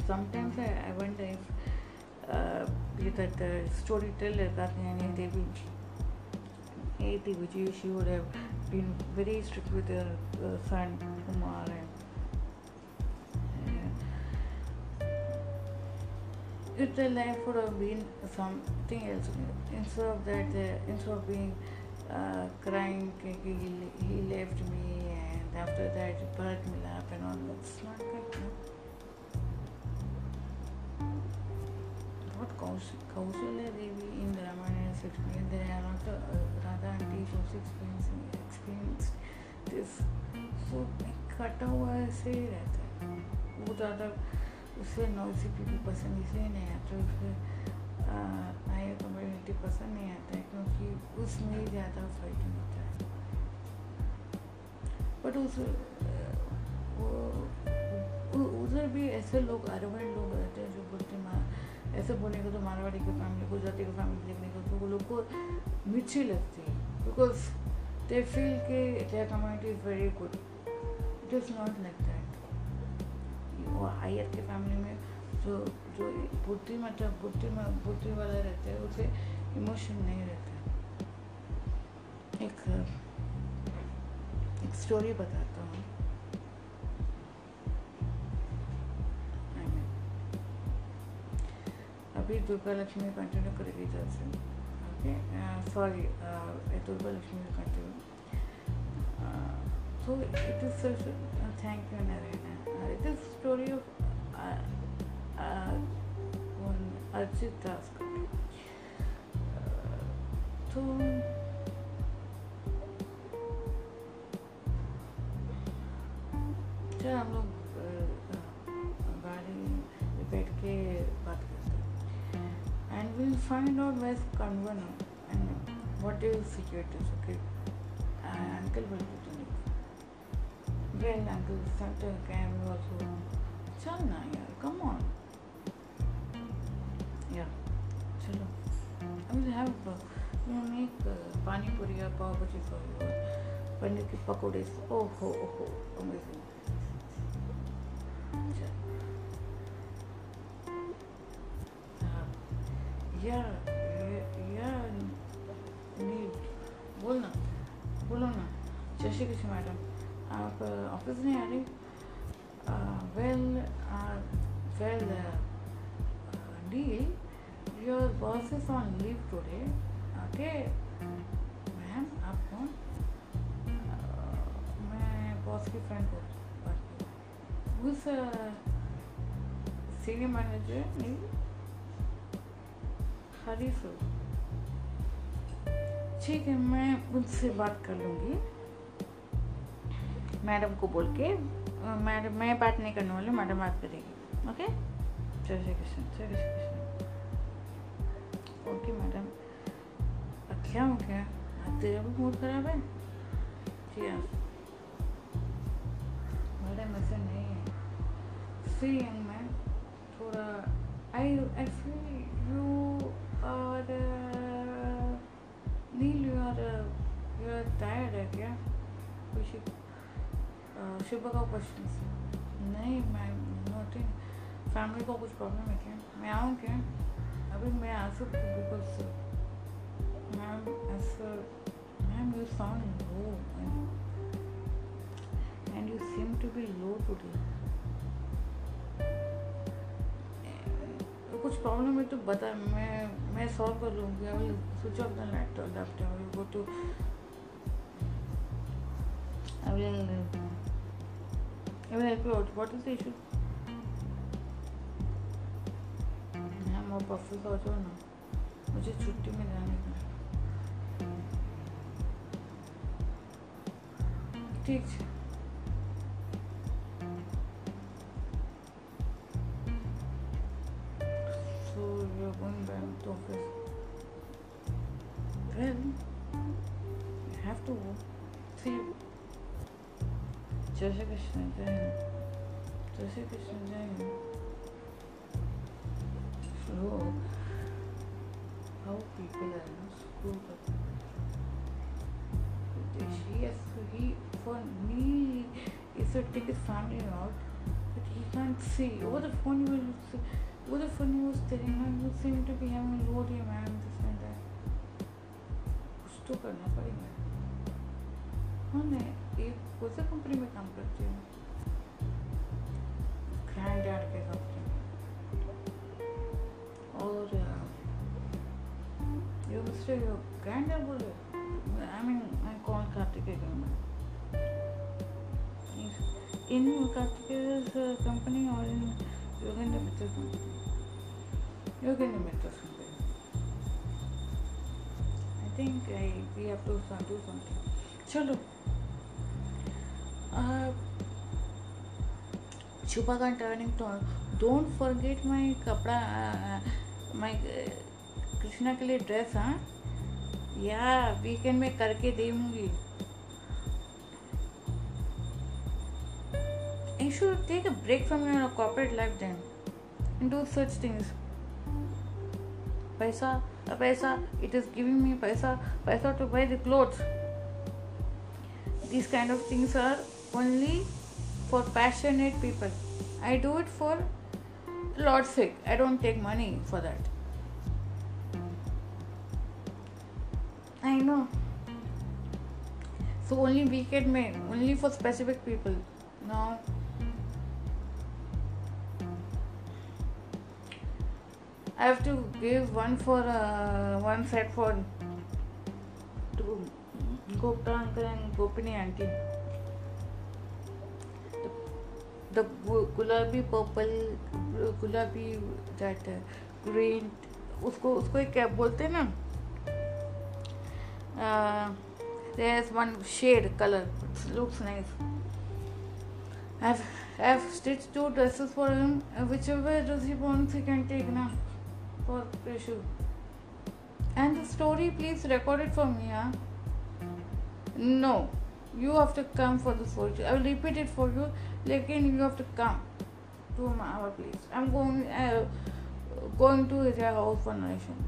Sometimes I, I wonder if uh, that the storyteller that Devi Devi she would have been very strict with her uh, son Kumar their life would have been something else, instead of that, uh, instead of being uh, crying, he, he left me, and after that, birth milap and all, it's not good. No? What Kausalya Devi in the Ramayana is explained, there are not uh, Radha auntie who's experiencing experienced this. So कटा हुआ ऐसे ही रहता है वो ज़्यादा उसे noisy people पसंद इसलिए नहीं आता उसे आया कम्युनिटी पसंद नहीं आता है क्योंकि उसमें ज़्यादा फाइटिंग होता है बट उस उधर भी ऐसे लोग अरवन लोग रहते हैं जो बोलते मार ऐसे बोलने को तो मारवाड़ी की फैमिली गुजराती की फैमिली देखने को तो वो लोग को मिर्ची लगती है बिकॉज़ दे फील के their community is very good it is not like higher के फैमिली में जो जो बुद्धि मतलब बुद्धि बुद्धि वाला रहता है उसे इमोशन नहीं रहता एक एक स्टोरी बताता हूँ। अभी दुर्गा लक्ष्मी कंटिन्यू करेगी जैसे okay sorry Durga Lakshmi continue such a, uh, thank you Narayana uh, it is story of uh, uh, one Arjit Das uh, तो चल हम लोग गाड़ी में बैठ के बात करते हैं and will find out waste कन्वन and what is securities okay uncle friend uncle started a camera also. Chalna yaar, come on. Yeah, chalo. I will have, you know, make uh, pani puri or pav bhaji for you. Paneer ki pakodes. Oh ho, oh ho, amazing. Senior manager Neel Hari sir ठीक है, मैं उनसे बात कर लूँगी। Madam को बोल के मैडम, मैं बात नहीं करने वाली, मैडम बात करेगी। ओके जय श्री कृष्ण, जय श्री कृष्ण। Okay madam. क्या हो गया? तेरा भी मूड खराब है। जी हाँ। मैडम, ऐसा नहीं है। सी का क्वेश्चन नहीं, मैं नोटिंग फैमिली को कुछ प्रॉब्लम है क्या? मैं आऊँ क्या? अभी मैं आ सकती हूँ बिकॉज़ मैम ऐसा ma'am you sound low and you seem to be low today कुछ प्रॉब्लम है तो बता। मैं मैं सॉल्व कर लूँगी। Will switch off the laptop laptop I will go I you out. What is the issue? Ma'am आप ऑफ़िस आ जाओ ना मुझे छुट्टी में जाने का ठीक है you're going back to office. Well, you have to go. See you. जय श्री कृष्ण जय हिंद जय श्री कृष्ण जय Hind slow how people are not screwed up she has to he for me is to take his family out but he can't see over the phone you will see over the phone he was telling her you seem to be having low day man this and that कुछ तो करना पड़ेगा हाँ मैं एक कौन सा company में काम करती हूँ ग्रैंड डैड के कंपनी में और you mister you grand dad बोल रहे I mean I call Kartikeya in Kartikeya company और in Yogendra Mitra company Yogendra Mitra company I think I we have to do something चलो शुभकांड travelling tall don't forget my कपड़ा my Krishna के लिए dress हाँ या weekend में करके देगी you should take a break from your corporate life then do such things पैसा पैसा इट इज़ गिविंग मी पैसा पैसा to buy the cloth this kind of things are only for passionate people. I do it for Lord's sake. I don't take money for that. I know. So only weekend में only for specific people. No. I have to give one for uh, one set for to Gupta uncle and Gopini auntie The, the gulabi purple, gulabi that uh, green, उसको उसको एक क्या बोलते हैं ना uh, there's one shade color it looks nice I've I've stitched two dresses for him uh, whichever dress he wants he can take now for Krishu and the story please record it for me huh? no you have to come for the story I will repeat it for you Lekin you have to come to my our place. I'm going uh, going house for narration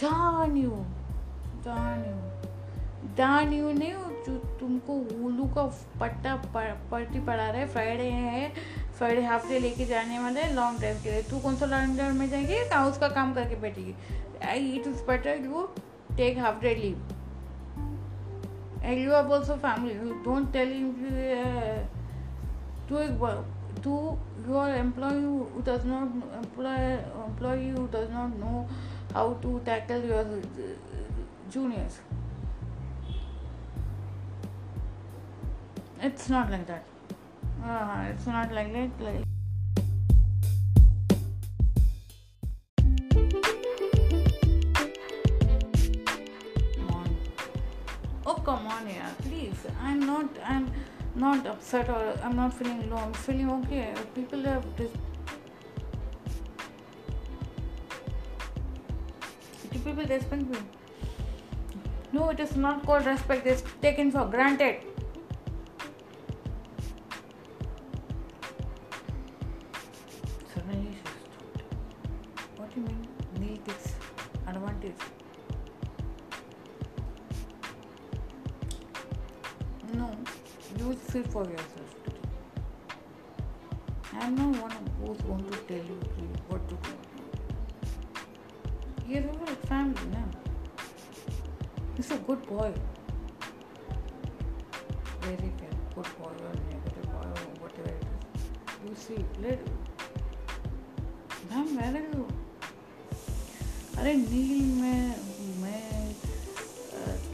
darn you darn you darn you नहीं जो तुमको उल्लू का पट्टा पट्टी पड़ा रहा है फ्राइडे है फ्राइडे हाफ़ डे लेके जाने वाले है लॉन्ग ड्राइव के लिए। तू कौन सा लॉन्ग ड्राइव में जाएगी या उसका काम करके बैठेगी? I it is better you take half day leave and you have also family. You don't tell him uh, to to your employee who does not employ employee who does not know how to tackle your uh, juniors. It's not like that. Uh, it's not like that like come on, yeah, please. I'm not. I'm not upset or I'm not feeling low. I'm feeling okay. People have this. People respect me. No, it is not called respect. It's taken for granted. Suddenly she stopped. What do you mean? Need this advantage? You sit for yourself today. I'm not one who's going to tell you what to do. You're a family now. He's a good boy. Very good, good boy or negative boy or whatever it is. You see, let ma'am where are you? अरे नील मैं मैं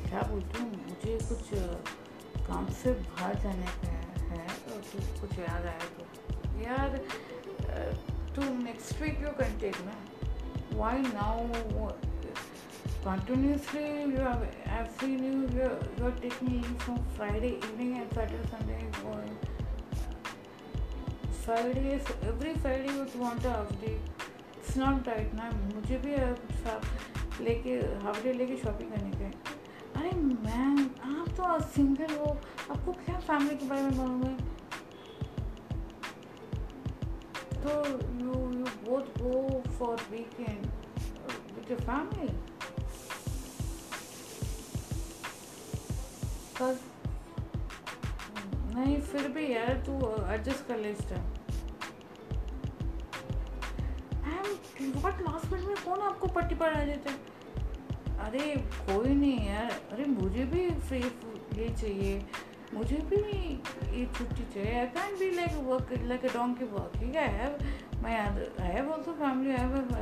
क्या बोलती हूँ मुझे कुछ अ, काम से बाहर जाने का है और तो कुछ याद आया तो। यार to next week you can take may? Why now continuously you have I seen you you are taking from Friday evening and Saturday Sunday going Friday every Friday use want half day it's not tight ना मुझे भी लेके half day लेके shopping करने के। अरे ma'am आप तो सिंगल हो। आपको क्या फैमिली के बारे में मालूम है? तो you both go for weekend uh, with your family. कल नहीं फिर भी यार तू एडजस्ट कर ले इस टाइम व्हाट लास्ट मिनट में कौन आपको पट्टी पढ़ा देता? है अरे, कोई नहीं यार। अरे, मुझे भी फ्री ये चाहिए। मुझे भी ये छुट्टी चाहिए। I can be like work like a donkey working I have my I have also family I have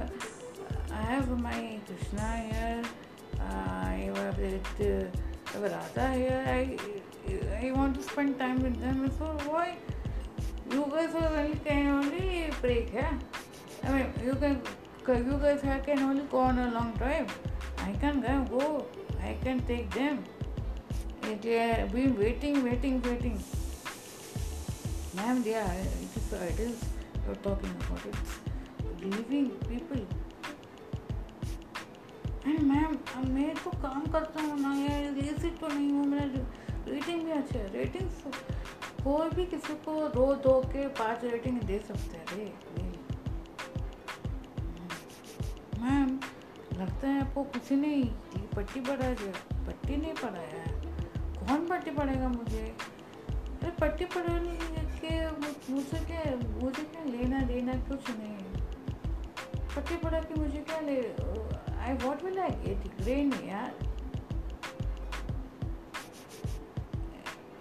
I have my Krishna here I have it Radha है I I want to spend time with them so why you guys can only break है I mean you can you guys can only go on a long drive I can go I can take them it uh, been waiting, waiting, waiting. Ma'am, they are it is is you're talking about it. Leaving people. And ma'am मैं तो काम करता हूँ ना यार lazy तो नहीं हूँ मेरा रेटिंग भी अच्छा है रेटिंग कोई भी किसी को रो दो के पाँच रेटिंग दे सकते हैं अरे मैम लगता है आपको किसी ने पट्टी पढ़ा पट्टी नहीं पढ़ाया है। कौन पट्टी पड़ेगा मुझे? अरे पट्टी पढ़ाने के मुझसे क्या मुझे क्या लेना देना कुछ नहीं। पट्टी पढ़ा के मुझे क्या ले I what will I get grain यार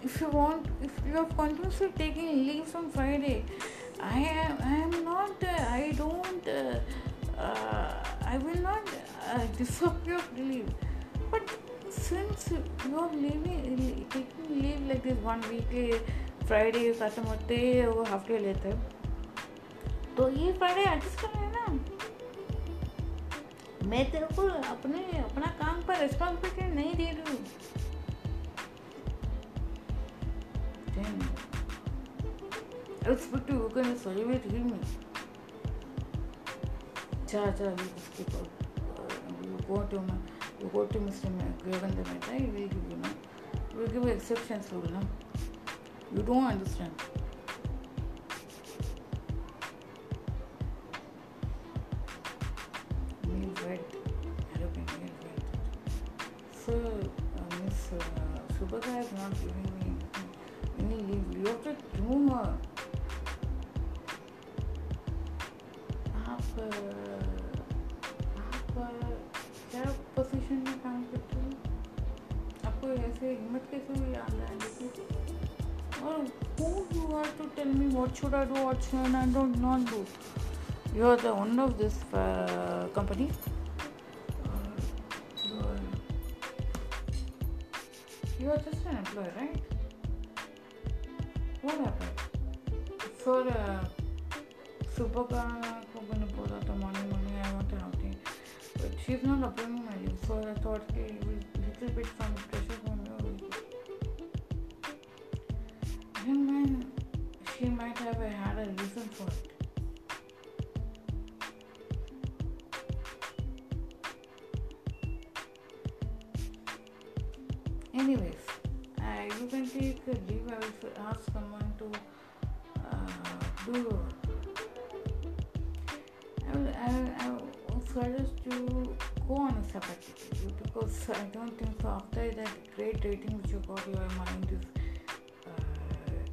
if you want, if you are continuously taking leaves on Friday, I am, I am not, uh, I don't, uh, uh, uh, disappear leave. But since you are leaving, taking leave like this one week, Friday खत्म होते वो half day लेते तो ये Friday adjust कर रहे हैं ना मैं तेरे को अपने अपना काम पर रिस्पॉन्सिबिलिटी नहीं दे रही हूँ I expect you can celebrate him. Cha cha, out. You go to you go to Mr. Govindra Mehta, he will give you, know, He will give exceptions rule, no? You don't understand. Should I do, what should I do, not do. You are the owner of this uh, company. You are just an employee, right?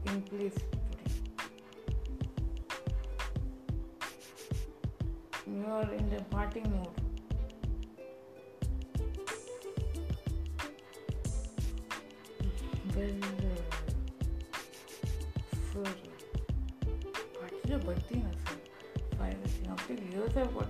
in place today. You are in the party mode. Well, uh, party, you are burning, sir. Five, years I've got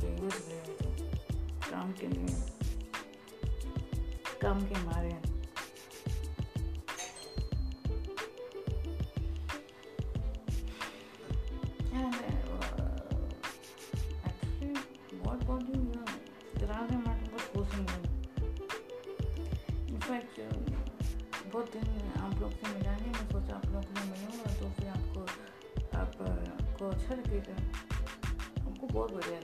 गए यूज़ गए काम के लिए। काम के मारे। हैं बहुत दिन आप लोग से मिला नहीं, मैं सोचा आप लोग में मिलूँगा तो फिर आपको आपको अच्छा लगेगा हमको बहुत बढ़िया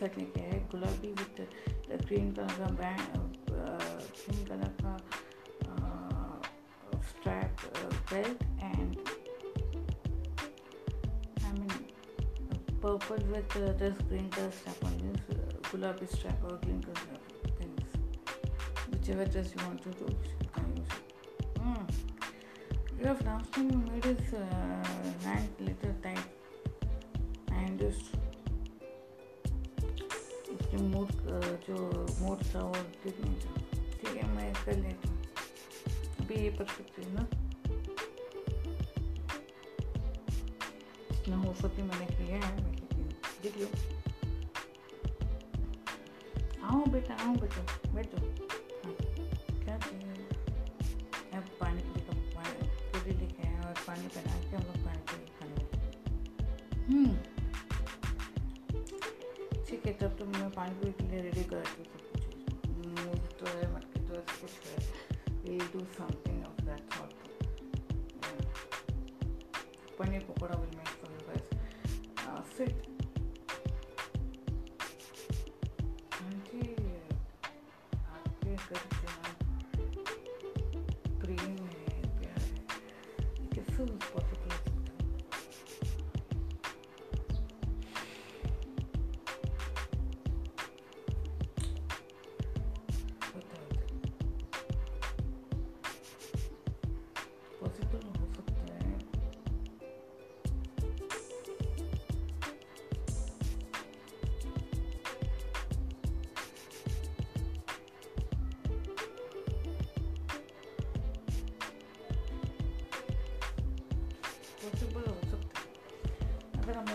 सेट लेके आए गुलाबी विथ ग्रीन कलर का बैंड ग्रीन कलर का strap belt and purple with uh, this green color strap on this uh, gulabi strap or green color strap things whichever dress you want to do you can use it mm. time you made his uh, hand little tight and just उसके mood जो mood था वो नहीं था ठीक है, मैं कर लेती हूँ। अभी ये पढ़ सकती हूँ ना? जितना हो सके मैंने किया है, मैं हूँ। देख लो। आओ बेटा आओ बेटा, बैठो। हाँ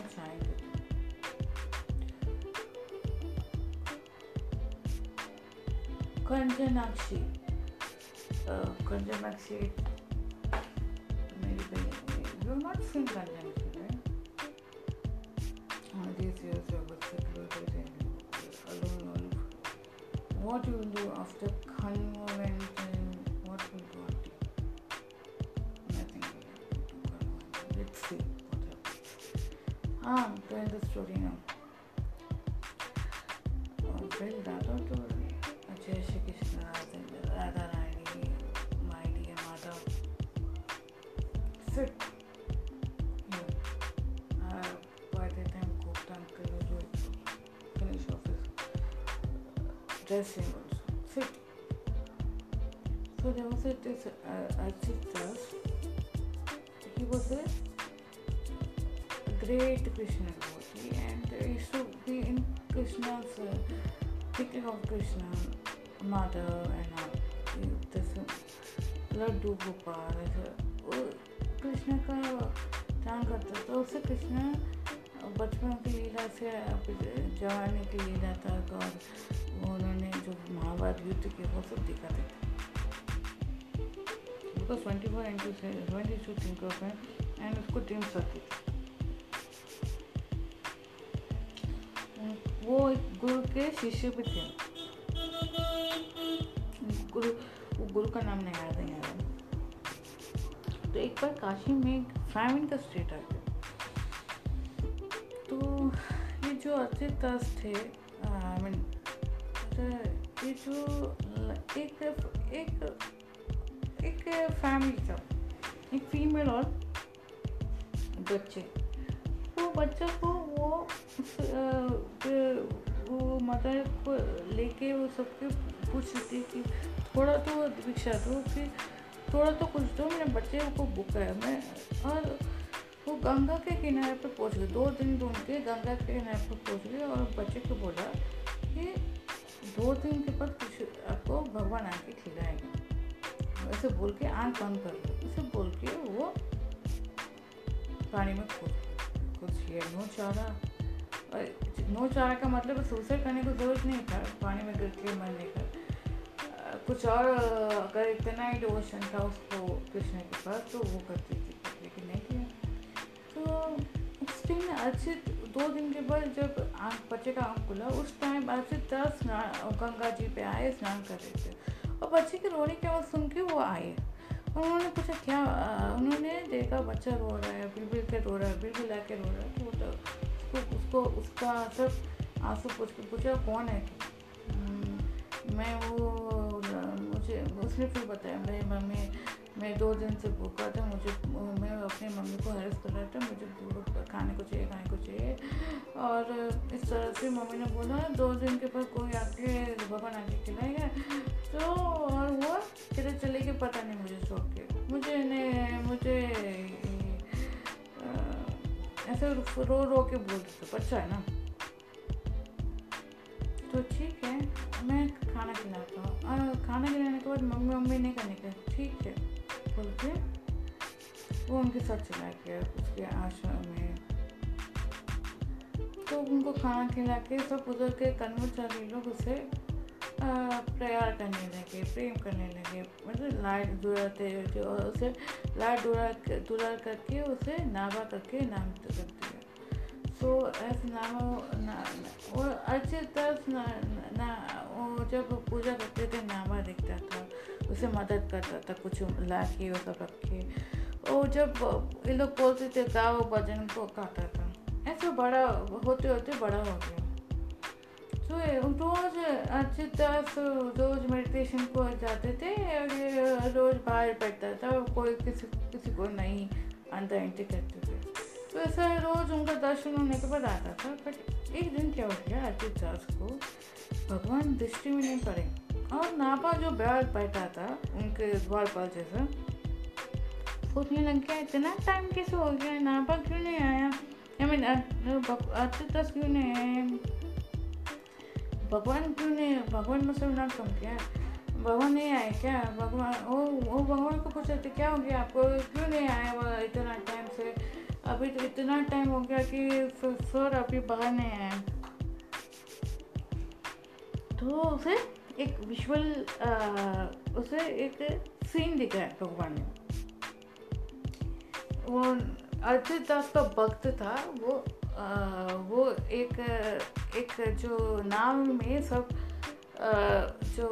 time. Kanjanakshi. Uh, Kanjanakshi dressing also. Sit. So there was a this uh, Achitas. He was a great Krishna devotee and he used to be in Krishna's uh, thinking of Krishna, mother and all. This Laddu Gopal ऐसा कृष्ण का ध्यान करता था उससे कृष्ण बचपन की लीला से जवानी की लीला तक और उन्होंने जो महाभारत युद्ध किया वो सब दिखाते थे because twenty four into twenty two think of है एंड उसको टीम सकती थी वो एक गुरु के शिष्य भी थे। गुरु, वो गुरु का नाम नहीं याद आ रहा तो एक बार काशी में फैमिन का स्टेट आ गया। तो ये जो दास थे आई मीन जो एक एक एक फैमिली था, एक फीमेल और बच्चे। वो बच्चों को वो वो मदर को लेके वो सबके पूछ रही थी कि थोड़ा तो भिक्षा दो कि थोड़ा तो कुछ दो मेरे बच्चे को भूखा है मैं और वो गंगा के किनारे पर पहुँच गए, दो दिन ढूंढ के गंगा के किनारे पर पहुँच गए और बच्चे को बोला कि दो दिन के बाद कुछ आपको भगवान आके खिलाएँगे। ऐसे बोल के आँख बंद कर लो। ऐसे बोल के वो पानी में कूद कुछ ये नो चारा और नो चारा का मतलब सुसाइड करने को ज़रूरत नहीं था। पानी में गिर के मरने का कुछ और, अगर इतना ही डिवोशन था उसको कृष्ण के पास तो वो करती थी। लेकिन नहीं किया। तो दिन अर्चित दो दिन के बाद जब आँख बच्चे का आँख खुला उस टाइम अर्चित दस स्नान गंगा जी पे आए स्नान कर रहे थे। और बच्चे के रोने की आवाज़ सुन के वो आए। उन्होंने पूछा क्या उन्होंने देखा बच्चा रो रहा है बिल बिल के रो रहा है बिल बिल के रो रहा है? तो वो तो उसको उसको उसका सब आँसू पूछ के पूछा कौन है तू?" "हम्म, मैं वो मुझे उसने फिर बताया मेरी मम्मी मैं दो दिन से भूखा था, मुझे, मैं अपनी मम्मी को हेल्प कर रहा था, मुझे भूख- खाने को चाहिए, खाने को चाहिए। और इस तरह से मम्मी ने बोला, दो दिन के बाद कोई आके भगवान आके खिलाएगा। तो और हुआ फिर चले के पता नहीं मुझे छोड़ के। मुझे ने, मुझे ऐसे रो रो के बोल देते बच्चा है ना? तो ठीक है, मैं खाना खिलाता हूँ। और खाना खिलाने के बाद मम्मी मम्मी नहीं करने का, ठीक है। बोल के वो उनके साथ चला गया, उसके आश्रम में। तो उनको खाना खिला के सब उधर के कर्मचारी लोग उसे प्यार करने लगे, प्रेम करने लगे। मतलब लाइट दुराते और उसे लाइट दुरा दुरा करके उसे नाभा करके नाम कर दिया तो ऐसे नाम ना, और अच्छे तरह ना, ना वो जब पूजा करते थे नामा दिखता था उसे मदद करता था कुछ ला के वो सब रख के और जब ये लोग बोलते थे गाँव भजन को खाता था ऐसे बड़ा होते होते बड़ा हो गया तो रोज अच्छी तरह से रोज मेडिटेशन को जाते थे और रोज बाहर बैठता था कोई किसी किसी को नहीं अंदर एंट्री करते थे तो ऐसा रोज उनका दर्शन होने के बाद आता था बट एक दिन क्या हो गया अचित दास को भगवान दृष्टि में नहीं पड़े। और नापा जो बैठ बैठा था, उनके द्वारपाल जैसा सोचने लग गया, इतना टाइम कैसे हो गया? नापा क्यों नहीं आया? आई मीन अचित दास क्यों नहीं आया भगवान क्यों नहीं, भगवान मतलब ना कम क्या। भगवान नहीं आए क्या? भगवान वो वो भगवान को पूछा थे क्या हो गया आपको? क्यों नहीं आया इतना टाइम से? अभी तो इतना टाइम हो गया कि सर अभी बाहर नहीं आए तो उसे एक विजुअल उसे एक सीन दिखा है भगवान ने। वो अर्जित दास का भक्त था वो आ, वो एक एक जो नाम में सब आ, जो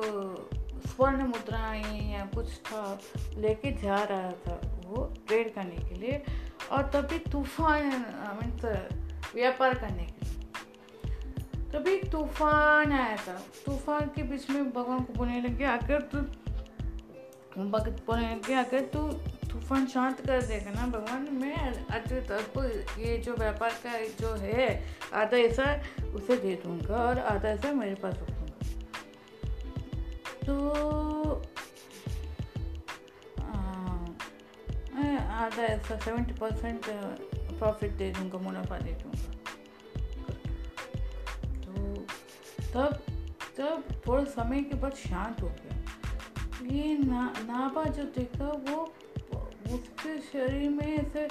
स्वर्ण मुद्राएँ या कुछ था लेके जा रहा था वो ट्रेड करने के लिए। और तभी तूफ़ान मीन्स व्यापार करने के लिए। तभी तूफ़ान आया था। तूफ़ान के बीच में भगवान को बोलने लगे, अगर तू भगत बोलने लगे, अगर तू तूफ़ान शांत कर देगा ना भगवान, मैं अतिरिक्त आपको ये जो व्यापार का जो है, आधा ऐसा उसे दे दूँगा और आधा ऐसा मेरे पास रखूँगा। तो आधा ऐसा सेवेंटी परसेंट प्रॉफिट दे दूँगा मुनाफा दे दूँगा। तो तब तब थोड़े समय के बाद शांत हो गया। ये ना नाबा जो देखा वो उसके शरीर में ऐसे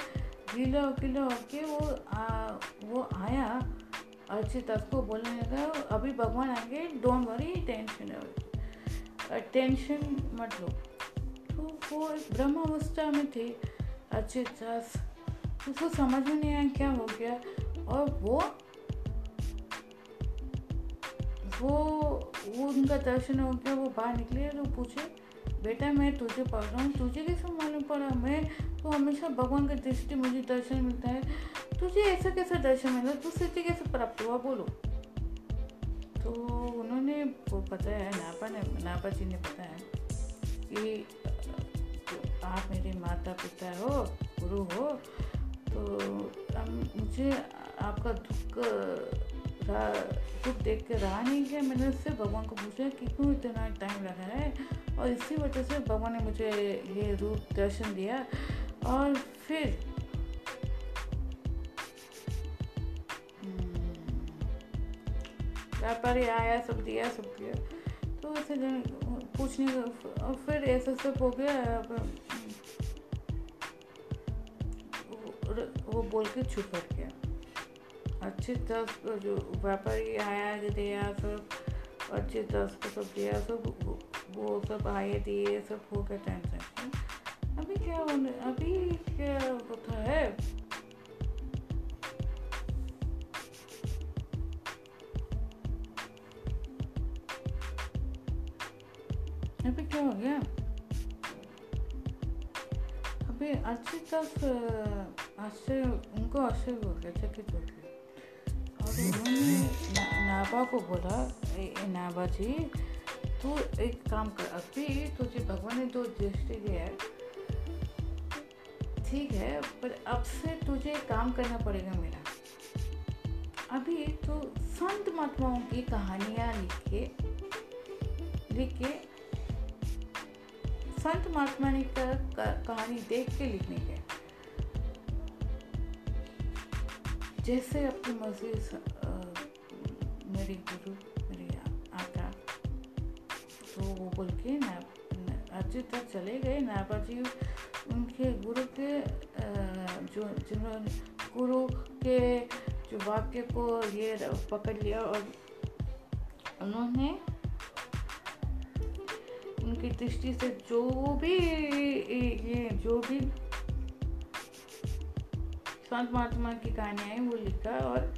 गीला गीला होके वो आ, वो आया अर्चित को बोलने लगा अभी भगवान आएँगे डोंट वरी टेंशन टेंशन मत लो। तो वो एक ब्रह्म अवस्था में थे। अच्छे दास उसको समझ में नहीं आया क्या हो गया। और वो वो वो उनका दर्शन हो गया, वो बाहर निकले तो पूछे, बेटा, मैं तुझे पढ़ रहा हूँ। तुझे कैसे मालूम पड़ा? मैं तो हमेशा भगवान का दृष्टि मुझे दर्शन मिलता है। तुझे ऐसा कैसा दर्शन मिला? तू सिद्धि कैसे प्राप्त हुआ? बोलो। तो उन्होंने वो है नापा ने, नापा जी ने बताया कि आप मेरे माता पिता हो गुरु हो तो मुझे आपका दुख दुख देख के रहा नहीं गया मैंने उससे भगवान को पूछा कि क्यों इतना टाइम लगा है? और इसी वजह से भगवान ने मुझे ये रूप दर्शन दिया। और फिर हम्म, व्यापारी आया सब दिया सब किया। तो ऐसे पूछने और फिर ऐसा सब हो गया वो बोल के छुप हट गया। अच्छी तरह जो व्यापारी आया, दिया, सब अच्छी तरह को सब दिया, सब वो सब आए, दिए, सब हो गया ट्रांजेक्शन अभी क्या होने अभी क्या होता है? तक आश्चर्य उनको आश्चर्य हो गया चकित हो गया और उन्होंने नाबा को बोला नाबा जी तू एक काम कर अभी तुझे भगवान ने जो दृष्टि दिया है ठीक है पर अब से तुझे काम करना पड़ेगा मेरा अभी तो संत महात्माओं की कहानियाँ लिख के लिख के संत महात्मा ने कहानी देख के लिखने के जैसे अपनी मर्ज़ी मेरी गुरु तो वो बोल के अर्जुन तक चले गए नापा जी उनके गुरु के जो, जिन्होंने गुरु के जो वाक्य को ये पकड़ लिया और उन्होंने उनकी दृष्टि से जो भी ये, जो भी संत महात्मा की कहानियाँ हैं वो लिखा और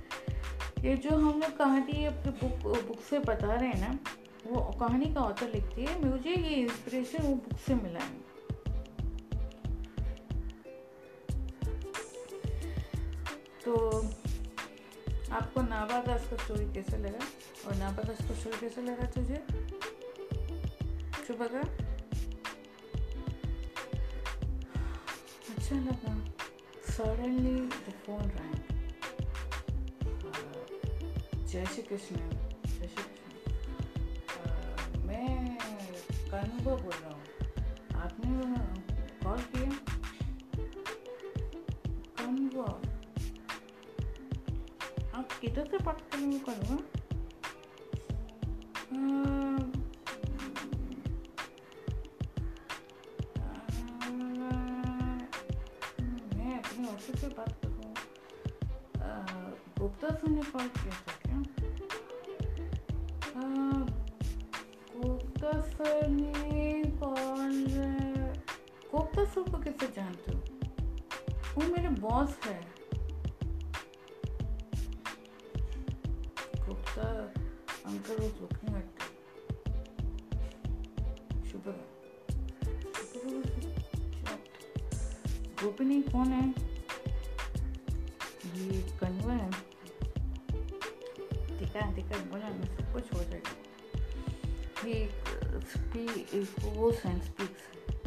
ये जो हम लोग कहानी अपने बुक बुक से बता रहे हैं ना, वो कहानी का ऑथर लिखती है। मुझे ये इंस्पिरेशन वो बुक से मिला है। तो आपको नाबादास का स्टोरी कैसे लगा? और नाबादास का स्टोरी कैसे लगा तुझे? शुभ अच्छा लगा। सडनली द फ़ोन रैंग जय श्री कृष्ण जय श्री कृष्ण मैं कानूबा बोल रहा हूँ। आपने कॉल किया? कानूबा आप किधर से बात कर रहे हो कानूबा не по ответу. Speak goes and speaks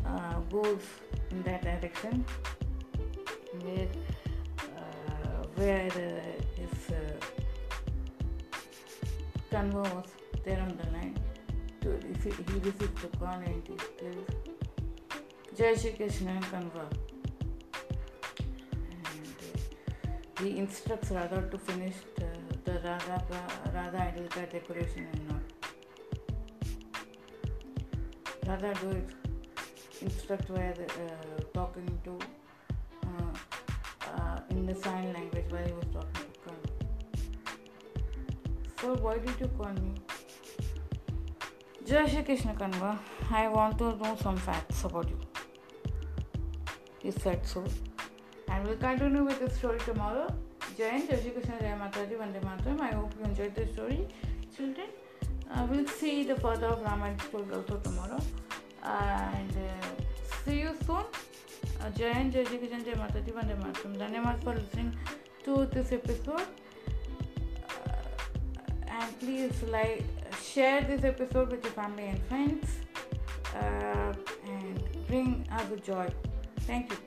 uh, goes in that direction where uh, where uh, convo was there on the line. To receive, he received the call and he tells Jai Shri Krishna Kanva and uh, he instructs Radha to finish the, the Radha Radha idol ka decoration and not rather do it instruct while uh, talking to uh, uh, in the sign language while he was talking to Kanva. So why did you call me? Jai Krishna Kanva, I want to know some facts about you. He said so. And we'll continue with the story tomorrow. Jai Shri Krishna, Jai Mataji, Vande Mataram. I hope you enjoyed the story, children. Uh, we'll see the further of Ramayana story also tomorrow. And uh, see you soon. Uh, Jai Hind, Jai Krishna, Jai Mataji, Vande Mataram. Dhanyavad for listening to this episode. And please like share this episode with your family and friends and bring us joy. Thank you.